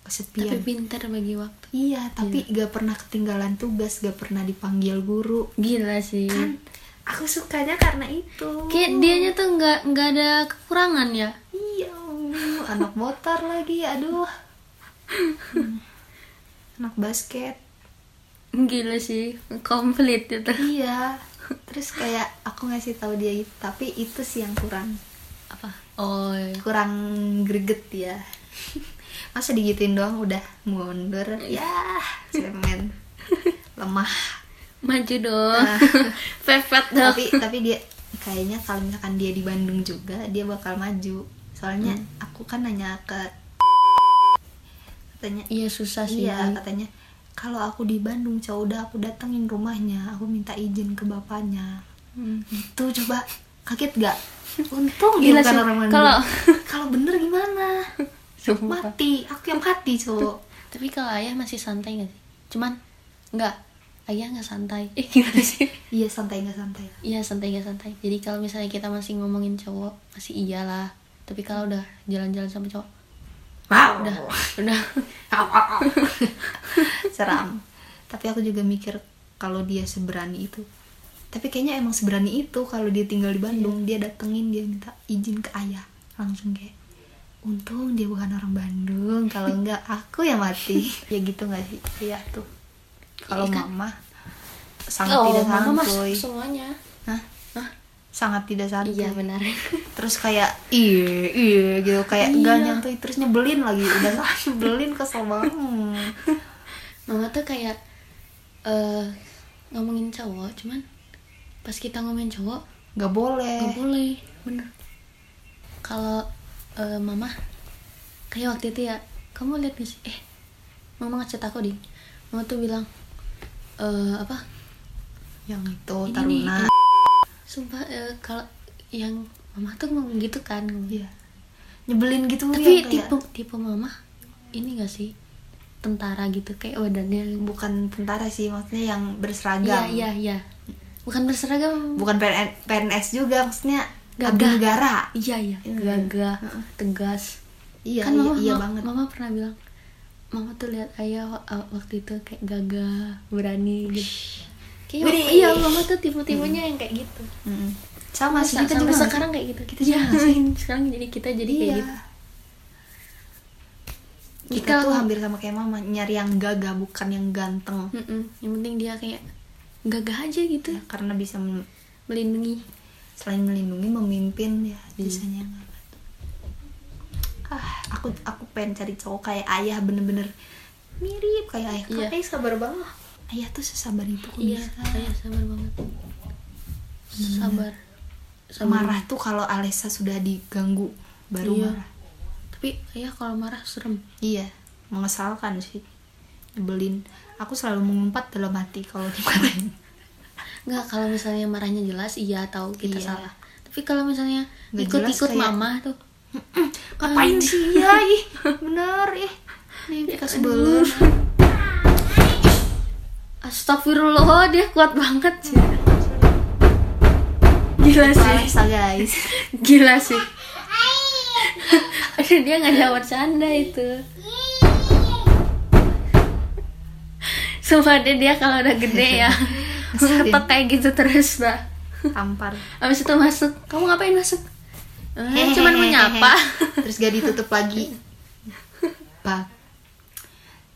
Speaker 2: Kesepian.
Speaker 1: Tapi pintar bagi waktu.
Speaker 2: Iya, tapi gak pernah ketinggalan tugas, gak pernah dipanggil guru.
Speaker 1: gila sih.
Speaker 2: Kan aku sukanya karena itu.
Speaker 1: kayak dianya tuh nggak nggak ada kekurangan ya
Speaker 2: anak motor lagi, aduh. Hmm. Anak basket.
Speaker 1: gila sih komplit itu
Speaker 2: Iya. Terus kayak aku ngasih tahu dia itu, tapi itu sih yang kurang
Speaker 1: apa oh iya.
Speaker 2: kurang greget ya. Masa digituin doang udah mundur. Ya, cemen. Lemah.
Speaker 1: maju dong
Speaker 2: Nah.
Speaker 1: pepet dong
Speaker 2: tapi tapi dia kayaknya kalau misalkan dia di Bandung juga dia bakal maju soalnya
Speaker 1: Hmm.
Speaker 2: aku kan nanya ke katanya
Speaker 1: iya susah sih
Speaker 2: iya katanya kalau aku di Bandung cowok udah aku datengin rumahnya aku minta izin ke bapaknya.
Speaker 1: Hmm.
Speaker 2: itu coba kaget gak untung
Speaker 1: Gila
Speaker 2: bukan
Speaker 1: sih,
Speaker 2: orang Bandung
Speaker 1: kalau-
Speaker 2: kalau bener gimana?
Speaker 1: Sumpah.
Speaker 2: mati aku yang mati cowok
Speaker 1: tapi kalau ayah masih santai gak sih? Cuman nggak. Ayah nggak santai. Eh gimana sih?
Speaker 2: Iya santai nggak santai.
Speaker 1: Iya santai nggak santai. Jadi kalau misalnya kita masih ngomongin cowok masih iyalah tapi kalau udah jalan-jalan sama cowok.
Speaker 2: Wow.
Speaker 1: Udah udah.
Speaker 2: Seram. Tapi aku juga mikir kalau dia seberani itu. Tapi kayaknya emang seberani itu kalau dia tinggal di Bandung dia datengin dia minta izin ke ayah. Langsung kayak untung dia bukan orang Bandung kalau enggak aku yang mati. Ya gitu nggak sih? Iya tuh. Kalau
Speaker 1: Iya kan?
Speaker 2: mama sangat tidak
Speaker 1: mama mas
Speaker 2: santuy
Speaker 1: semuanya.
Speaker 2: Hah? Sangat tidak santuy
Speaker 1: iya benar.
Speaker 2: Terus kayak iya iya gitu. Kayak
Speaker 1: Iya.
Speaker 2: enggak nyantuy terus nyebelin lagi. Udah nyebelin kesel banget.
Speaker 1: Mama tuh kayak eh ngomongin cowok cuman pas kita ngomongin cowok
Speaker 2: nggak boleh.
Speaker 1: nggak boleh bener. Kalau eh, mama kayak waktu itu ya kamu lihat gak sih? Eh mama ngechat aku ding mama tuh bilang eh apa?
Speaker 2: Yang itu
Speaker 1: Ini
Speaker 2: taruna
Speaker 1: nih, sumpah eh, kalau yang mama tuh ngomong gitu kan
Speaker 2: Iya. Nyebelin gitu
Speaker 1: tapi
Speaker 2: ya, kayak
Speaker 1: tipe tipe mama ini gak sih tentara gitu kayak badannya
Speaker 2: bukan tentara sih maksudnya yang
Speaker 1: iya
Speaker 2: berseragam.
Speaker 1: iya iya bukan berseragam
Speaker 2: Bukan PN PNS juga maksudnya
Speaker 1: Gagah.
Speaker 2: negara.
Speaker 1: iya iya
Speaker 2: Iya.
Speaker 1: gagah tegas
Speaker 2: Iya,
Speaker 1: kan
Speaker 2: iya,
Speaker 1: mama,
Speaker 2: iya
Speaker 1: ma-
Speaker 2: banget.
Speaker 1: mama pernah bilang mama tuh lihat ayah wa- uh, waktu itu kayak gagah berani gitu kayak iya mama tuh tipe-tipenya yang kayak gitu
Speaker 2: Mm-mm. sama sih kita
Speaker 1: sampai
Speaker 2: juga
Speaker 1: sekarang kayak gitu
Speaker 2: Kita juga nggak sih?
Speaker 1: sekarang jadi kita jadi kayak
Speaker 2: iya.
Speaker 1: gitu
Speaker 2: kita tuh hampir sama kayak mama nyari yang gagah bukan yang ganteng
Speaker 1: Mm-mm. yang penting dia kayak gagah aja gitu
Speaker 2: Ya, karena bisa
Speaker 1: melindungi
Speaker 2: selain melindungi memimpin ya
Speaker 1: Iya.
Speaker 2: bisanya nggak ah aku aku pengen cari cowok kayak ayah bener-bener mirip kayak ayah
Speaker 1: Iya.
Speaker 2: Kakak sabar banget ayah tuh sesabar itu kok
Speaker 1: iya
Speaker 2: bisa
Speaker 1: saya sabar banget. Sabar.
Speaker 2: Marah tuh kalau Alessa sudah diganggu baru
Speaker 1: Iya.
Speaker 2: marah.
Speaker 1: Tapi ayah kalau marah serem.
Speaker 2: Iya mengesalkan sih. Nyebelin. Aku selalu mengumpat dalam hati kalau dimarahin.
Speaker 1: Nggak kalau misalnya marahnya jelas iya tahu kita
Speaker 2: Iya.
Speaker 1: salah. Tapi kalau misalnya ikut-ikut
Speaker 2: kayak-
Speaker 1: mama tuh.
Speaker 2: Ngapain sih ya ih bener ih. Nih kita sebelum
Speaker 1: Astagfirullah dia kuat banget sih gila sih.
Speaker 2: Guys.
Speaker 1: Gila sih. Aduh dia nggak jawab canda itu. Sumpah dia, dia kalau udah gede ya. Tetap kayak gitu terus dah
Speaker 2: tampar.
Speaker 1: Abis itu masuk. Kamu ngapain masuk? Eh, cuman mau nyapa.
Speaker 2: Terus gak ditutup lagi. Pak.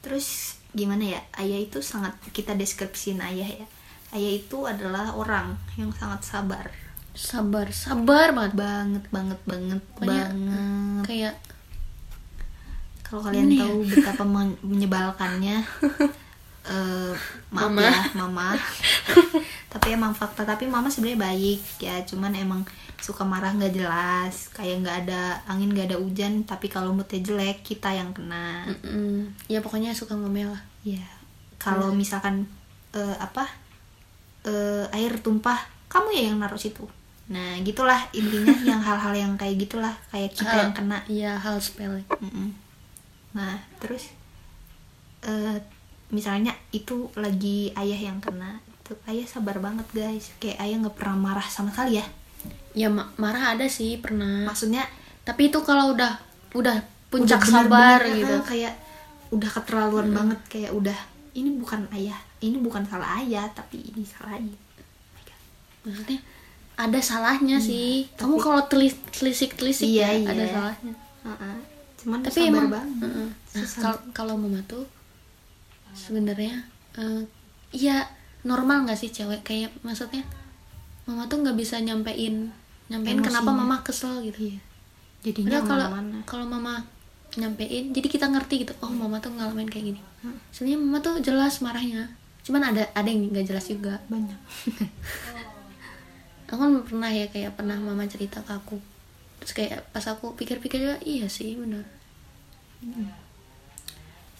Speaker 2: Terus gimana ya ayah itu sangat kita deskripsiin ayah ya. Ayah itu adalah orang yang sangat sabar.
Speaker 1: Sabar, sabar banget.
Speaker 2: Banget banget banget
Speaker 1: Pokoknya,
Speaker 2: banget.
Speaker 1: Kayak
Speaker 2: kalau kalian
Speaker 1: Ini ya.
Speaker 2: tahu betapa men- menyebalkannya eh maaf
Speaker 1: Mama.
Speaker 2: ya mama. Tapi emang fakta tapi mama sebenarnya baik ya. Cuman emang suka marah nggak jelas kayak nggak ada angin nggak ada hujan tapi kalau moodnya jelek kita yang kena.
Speaker 1: Mm, Ya pokoknya suka ngomel lah.
Speaker 2: Ya kalau misalkan eh, apa eh, air tumpah kamu ya yang naruh situ. Nah gitulah intinya yang hal-hal yang kayak gitulah kayak kita
Speaker 1: Hal-
Speaker 2: yang kena.
Speaker 1: Iya hal sepele.
Speaker 2: Nah, terus eh misalnya itu lagi ayah yang kena, itu ayah sabar banget guys. Kayak ayah nggak pernah marah sama sekali ya.
Speaker 1: Ya ma- marah ada sih pernah
Speaker 2: Maksudnya
Speaker 1: Tapi itu kalau udah Udah puncak
Speaker 2: udah
Speaker 1: sabar
Speaker 2: bener-bener,
Speaker 1: gitu
Speaker 2: ah, kayak udah keterlaluan banget kayak udah ini bukan ayah, ini bukan salah ayah, tapi ini salah ayah. Oh
Speaker 1: maksudnya ada salahnya sih kamu kalau telis telisik telisik
Speaker 2: Iya,
Speaker 1: ya
Speaker 2: iya.
Speaker 1: ada salahnya
Speaker 2: Uh-uh. Cuman
Speaker 1: tapi
Speaker 2: sabar
Speaker 1: emang
Speaker 2: banget.
Speaker 1: Nah,
Speaker 2: Susah.
Speaker 1: kalau kalau mama tuh sebenarnya eh, iya normal nggak sih cewek kayak maksudnya mama tuh nggak bisa nyampein nyampein kenapa
Speaker 2: Emosinya.
Speaker 1: mama kesel gitu.
Speaker 2: Iya. Jadinya
Speaker 1: kalau kalau mama nyampein jadi kita ngerti gitu oh mama tuh ngalamin kayak gini.
Speaker 2: Hmm.
Speaker 1: sebenarnya mama tuh jelas marahnya. Cuman ada ada yang nggak jelas juga.
Speaker 2: Banyak.
Speaker 1: aku kan pernah ya kayak pernah mama cerita ke aku. Terus kayak pas aku pikir-pikir juga iya sih benar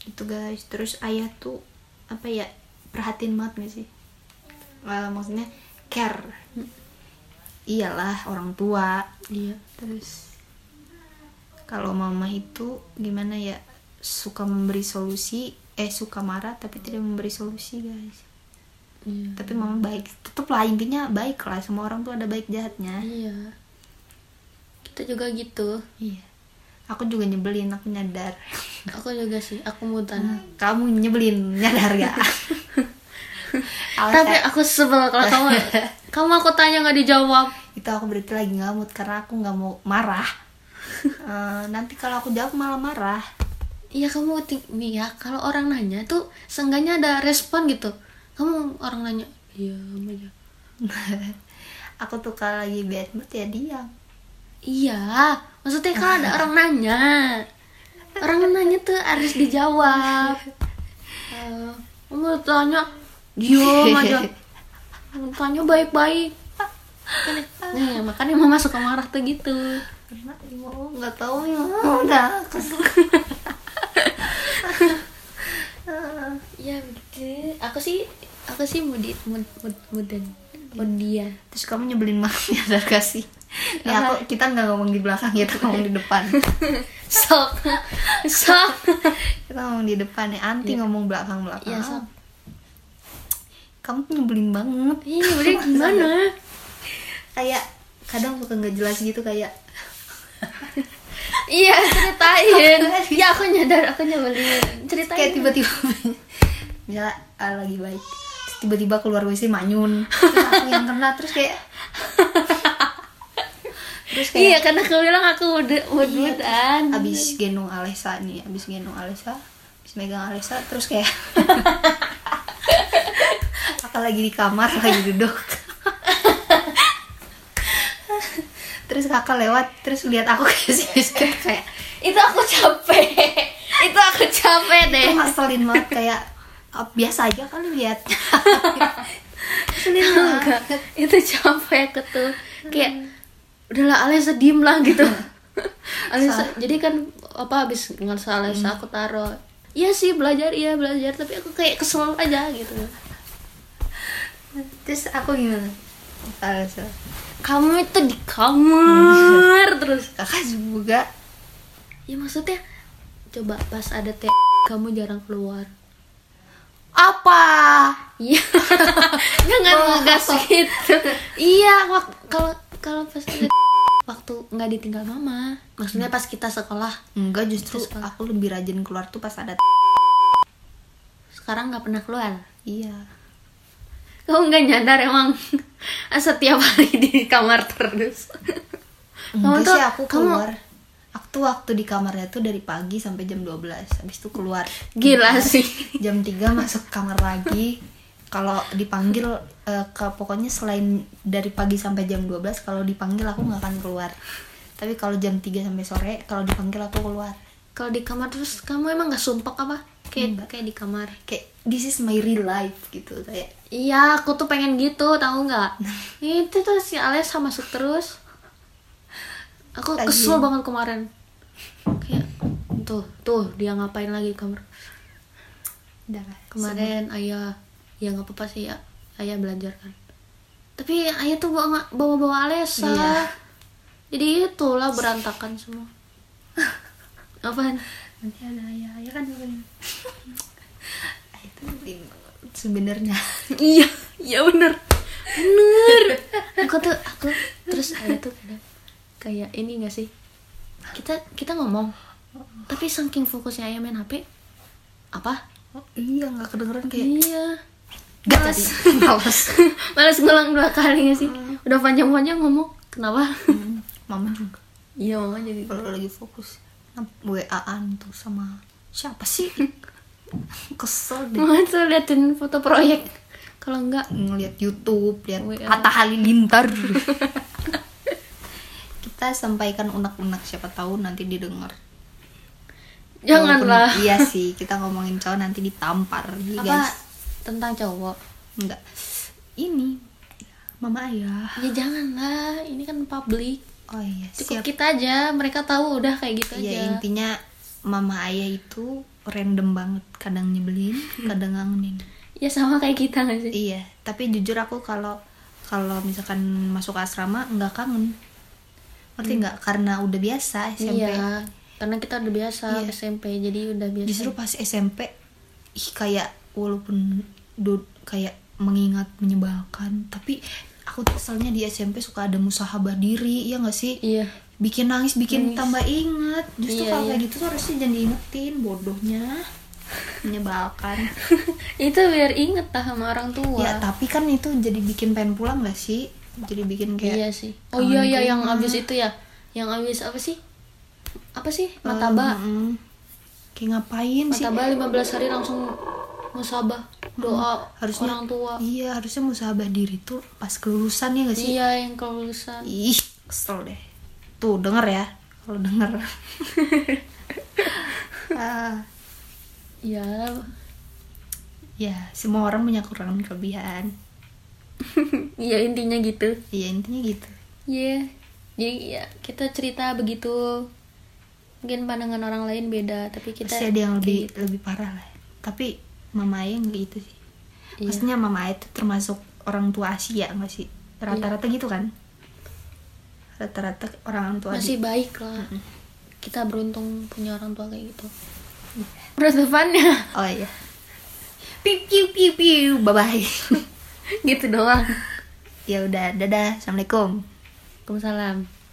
Speaker 2: itu guys. Terus ayah tuh apa ya perhatiin banget gak sih? Eh, maksudnya care. Iyalah orang tua.
Speaker 1: Iya
Speaker 2: terus? Kalau mama itu gimana ya? Suka memberi solusi eh suka marah tapi tidak memberi solusi guys.
Speaker 1: Iya.
Speaker 2: Tapi mama baik. Tetep lah intinya baik lah. Semua orang tuh ada baik jahatnya.
Speaker 1: Iya. Kita juga gitu.
Speaker 2: Iya. Aku juga nyebelin aku nyadar.
Speaker 1: Aku juga sih aku mutan.
Speaker 2: Kamu nyebelin nyadar gak
Speaker 1: tapi aku sebel kalau kamu kamu aku tanya nggak dijawab.
Speaker 2: Itu aku berarti lagi ngamut karena aku nggak mau marah. Eh, nanti kalau aku jawab malah marah.
Speaker 1: Iya kamu ya kalau orang nanya tuh seenggaknya ada respon gitu. Kamu orang nanya iya aja.
Speaker 2: Aku tuh kalau lagi bad mood ya diam.
Speaker 1: Iya maksudnya kalau ada orang nanya. Orang nanya tuh harus dijawab. Eh, kamu tanya diam aja tanya baik-baik. Nih makanya mama suka marah tuh gitu.
Speaker 2: Karena mau nggak tahu ya. Udah.
Speaker 1: Ya begitu aku sih aku sih mudi mud mud mudan mudia
Speaker 2: terus kamu nyebelin mama ya kasih ya aku kita nggak ngomong di belakang kita ngomong di depan.
Speaker 1: Sok. Sok.
Speaker 2: Kita ngomong di depan ya. Anti ngomong belakang belakang
Speaker 1: Iya, sok.
Speaker 2: Kamu tuh nyebelin banget.
Speaker 1: Ini udah gimana?
Speaker 2: Kayak kadang suka nggak jelas gitu kayak.
Speaker 1: Iya ceritain. Ya aku nyadar aku nyebelin. Ceritain
Speaker 2: kayak tiba-tiba misalnya ah, lagi baik. Terus tiba-tiba keluar WC manyun. Terus aku yang kena terus kayak. Terus
Speaker 1: iya
Speaker 2: kayak
Speaker 1: karena aku bilang aku udah udah
Speaker 2: abis gendong Alessa nih abis gendong Alessa abis megang Alessa terus kayak kakak lagi di kamar lagi duduk. Terus kakak lewat terus lihat aku kayak sini kayak
Speaker 1: itu aku capek. Itu aku capek deh.
Speaker 2: itu ngeselin banget kayak "Ah, biasa aja kali lihat.
Speaker 1: Enggak, itu capek aku tuh. Kayak udahlah Alisa diem lah gitu. Alisa jadi kan apa habis ngerasa Alisa aku taruh Iya sih belajar iya belajar tapi aku kayak kesel aja gitu
Speaker 2: terus aku gimana? Alessa
Speaker 1: kamu itu di kamar terus.
Speaker 2: Kakak juga.
Speaker 1: Ya maksudnya coba pas ada teh kamu jarang keluar.
Speaker 2: Apa?
Speaker 1: Iya. Jangan ngegas gitu iya kalau kalau pas ada waktu nggak ditinggal mama. Maksudnya pas kita sekolah.
Speaker 2: Enggak justru
Speaker 1: apa?
Speaker 2: aku lebih rajin keluar tuh pas ada
Speaker 1: sekarang nggak pernah keluar?
Speaker 2: Iya
Speaker 1: kamu nggak nyadar emang setiap hari di kamar terus.
Speaker 2: Enggak
Speaker 1: tuh-
Speaker 2: sih aku
Speaker 1: kamu-
Speaker 2: keluar. Aku tuh waktu di kamarnya tuh dari pagi sampai jam 12 habis itu keluar.
Speaker 1: Gila sih.
Speaker 2: Jam 3 masuk kamar lagi. Kalau dipanggil eh, ke pokoknya selain dari pagi sampai jam 12 kalau dipanggil aku nggak akan keluar. Tapi kalau jam 3 sampai sore kalau dipanggil aku keluar.
Speaker 1: Kalau di kamar terus kamu emang nggak sumpah apa? Kayak
Speaker 2: Enggak.
Speaker 1: kayak di kamar.
Speaker 2: Kayak this is my real life gitu. Kayak
Speaker 1: iya aku tuh pengen gitu tahu nggak? Itu tuh si Alessa masuk terus. Aku
Speaker 2: Lagi.
Speaker 1: kesel banget kemarin. Kayak tuh tuh dia ngapain lagi di kamar?
Speaker 2: Udah
Speaker 1: kemarin ayah ya nggak apa-apa sih ya ayah belajar kan. Tapi ayah tuh bawa bawa bawa Alessa
Speaker 2: Iya.
Speaker 1: jadi itulah berantakan semua. Apaan?
Speaker 2: Nanti ada ayah ayah kan Ayah itu nyebelin banget sebenarnya.
Speaker 1: Iya iya bener. Bener. Aku tuh aku terus ayah tuh kayak ini gak sih? Kita kita ngomong tapi saking fokusnya ayah main hp apa?
Speaker 2: Oh, iya nggak kedengeran kayak
Speaker 1: iya.
Speaker 2: Tadi males.
Speaker 1: Males. Ngulang dua kali gak sih? Udah panjang-panjang ngomong kenapa?
Speaker 2: Hmm, mama juga.
Speaker 1: Iya mama jadi
Speaker 2: kalau lagi fokus WA-an tuh sama siapa sih kesel deh.
Speaker 1: Tuh liatin foto proyek. Kalau enggak
Speaker 2: ngeliat YouTube lihat. Hatta Halilintar. Kita sampaikan unek-unek siapa tahu nanti didengar.
Speaker 1: Janganlah.
Speaker 2: Iya sih kita ngomongin cowok nanti ditampar Ih,
Speaker 1: apa
Speaker 2: guys.
Speaker 1: tentang cowok?
Speaker 2: Enggak. Ini mama ayah.
Speaker 1: Ya janganlah ini kan publik.
Speaker 2: Oh iya
Speaker 1: cukup
Speaker 2: siap.
Speaker 1: kita aja mereka tahu udah kayak gitu
Speaker 2: ya
Speaker 1: aja.
Speaker 2: intinya mama ayah itu random banget kadang nyebelin kadang ngangenin.
Speaker 1: Ya sama kayak kita gak sih?
Speaker 2: Iya tapi jujur aku kalau kalau misalkan masuk asrama nggak kangen. Ngerti nggak? Karena udah biasa SMP
Speaker 1: iya karena kita udah biasa
Speaker 2: Iya.
Speaker 1: SMP jadi udah biasa.
Speaker 2: Justru pas SMP ih kayak walaupun do- kayak mengingat menyebalkan tapi aku tuh di SMP suka ada musahabah diri ya nggak sih?
Speaker 1: Iya
Speaker 2: bikin nangis bikin
Speaker 1: Nangis.
Speaker 2: tambah inget justru
Speaker 1: Iya,
Speaker 2: kalau kayak
Speaker 1: iya.
Speaker 2: gitu tuh harusnya jangan diingetin bodohnya. Menyebalkan.
Speaker 1: Itu biar inget lah sama orang tua.
Speaker 2: Ya tapi kan itu jadi bikin pengen pulang gak sih? Jadi bikin kayak
Speaker 1: iya sih. Oh iya iya yang abis itu ya. Yang abis apa sih? Apa sih? Mataba
Speaker 2: Mm-mm. kayak ngapain sih?
Speaker 1: Mataba 15 hari langsung musabah. Doa
Speaker 2: harusnya
Speaker 1: orang tua.
Speaker 2: iya harusnya musahabah diri tuh pas kelulusan ya gak sih?
Speaker 1: Iya yang kelulusan.
Speaker 2: Ih kesel deh tuh denger ya. Kalau denger. Ah,
Speaker 1: ya.
Speaker 2: Ya semua orang punya kekurangan kelebihan.
Speaker 1: Iya intinya gitu.
Speaker 2: Iya intinya gitu.
Speaker 1: Iya, jadi ya kita cerita begitu. Mungkin pandangan orang lain beda, tapi kita
Speaker 2: pasti ada yang lebih
Speaker 1: kayak
Speaker 2: lebih parah lah. Tapi mama ayah nggak gitu sih.
Speaker 1: Iya.
Speaker 2: maksudnya mama ayah itu termasuk orang tua Asia nggak sih? Rata-rata gitu kan rata-rata orang tua
Speaker 1: masih
Speaker 2: di-
Speaker 1: baik lah. Kita beruntung punya orang tua kayak gitu. Penutupannya
Speaker 2: oh iya piu piu piu piu bye bye
Speaker 1: gitu doang.
Speaker 2: ya udah dadah assalamualaikum
Speaker 1: Waalaikumsalam.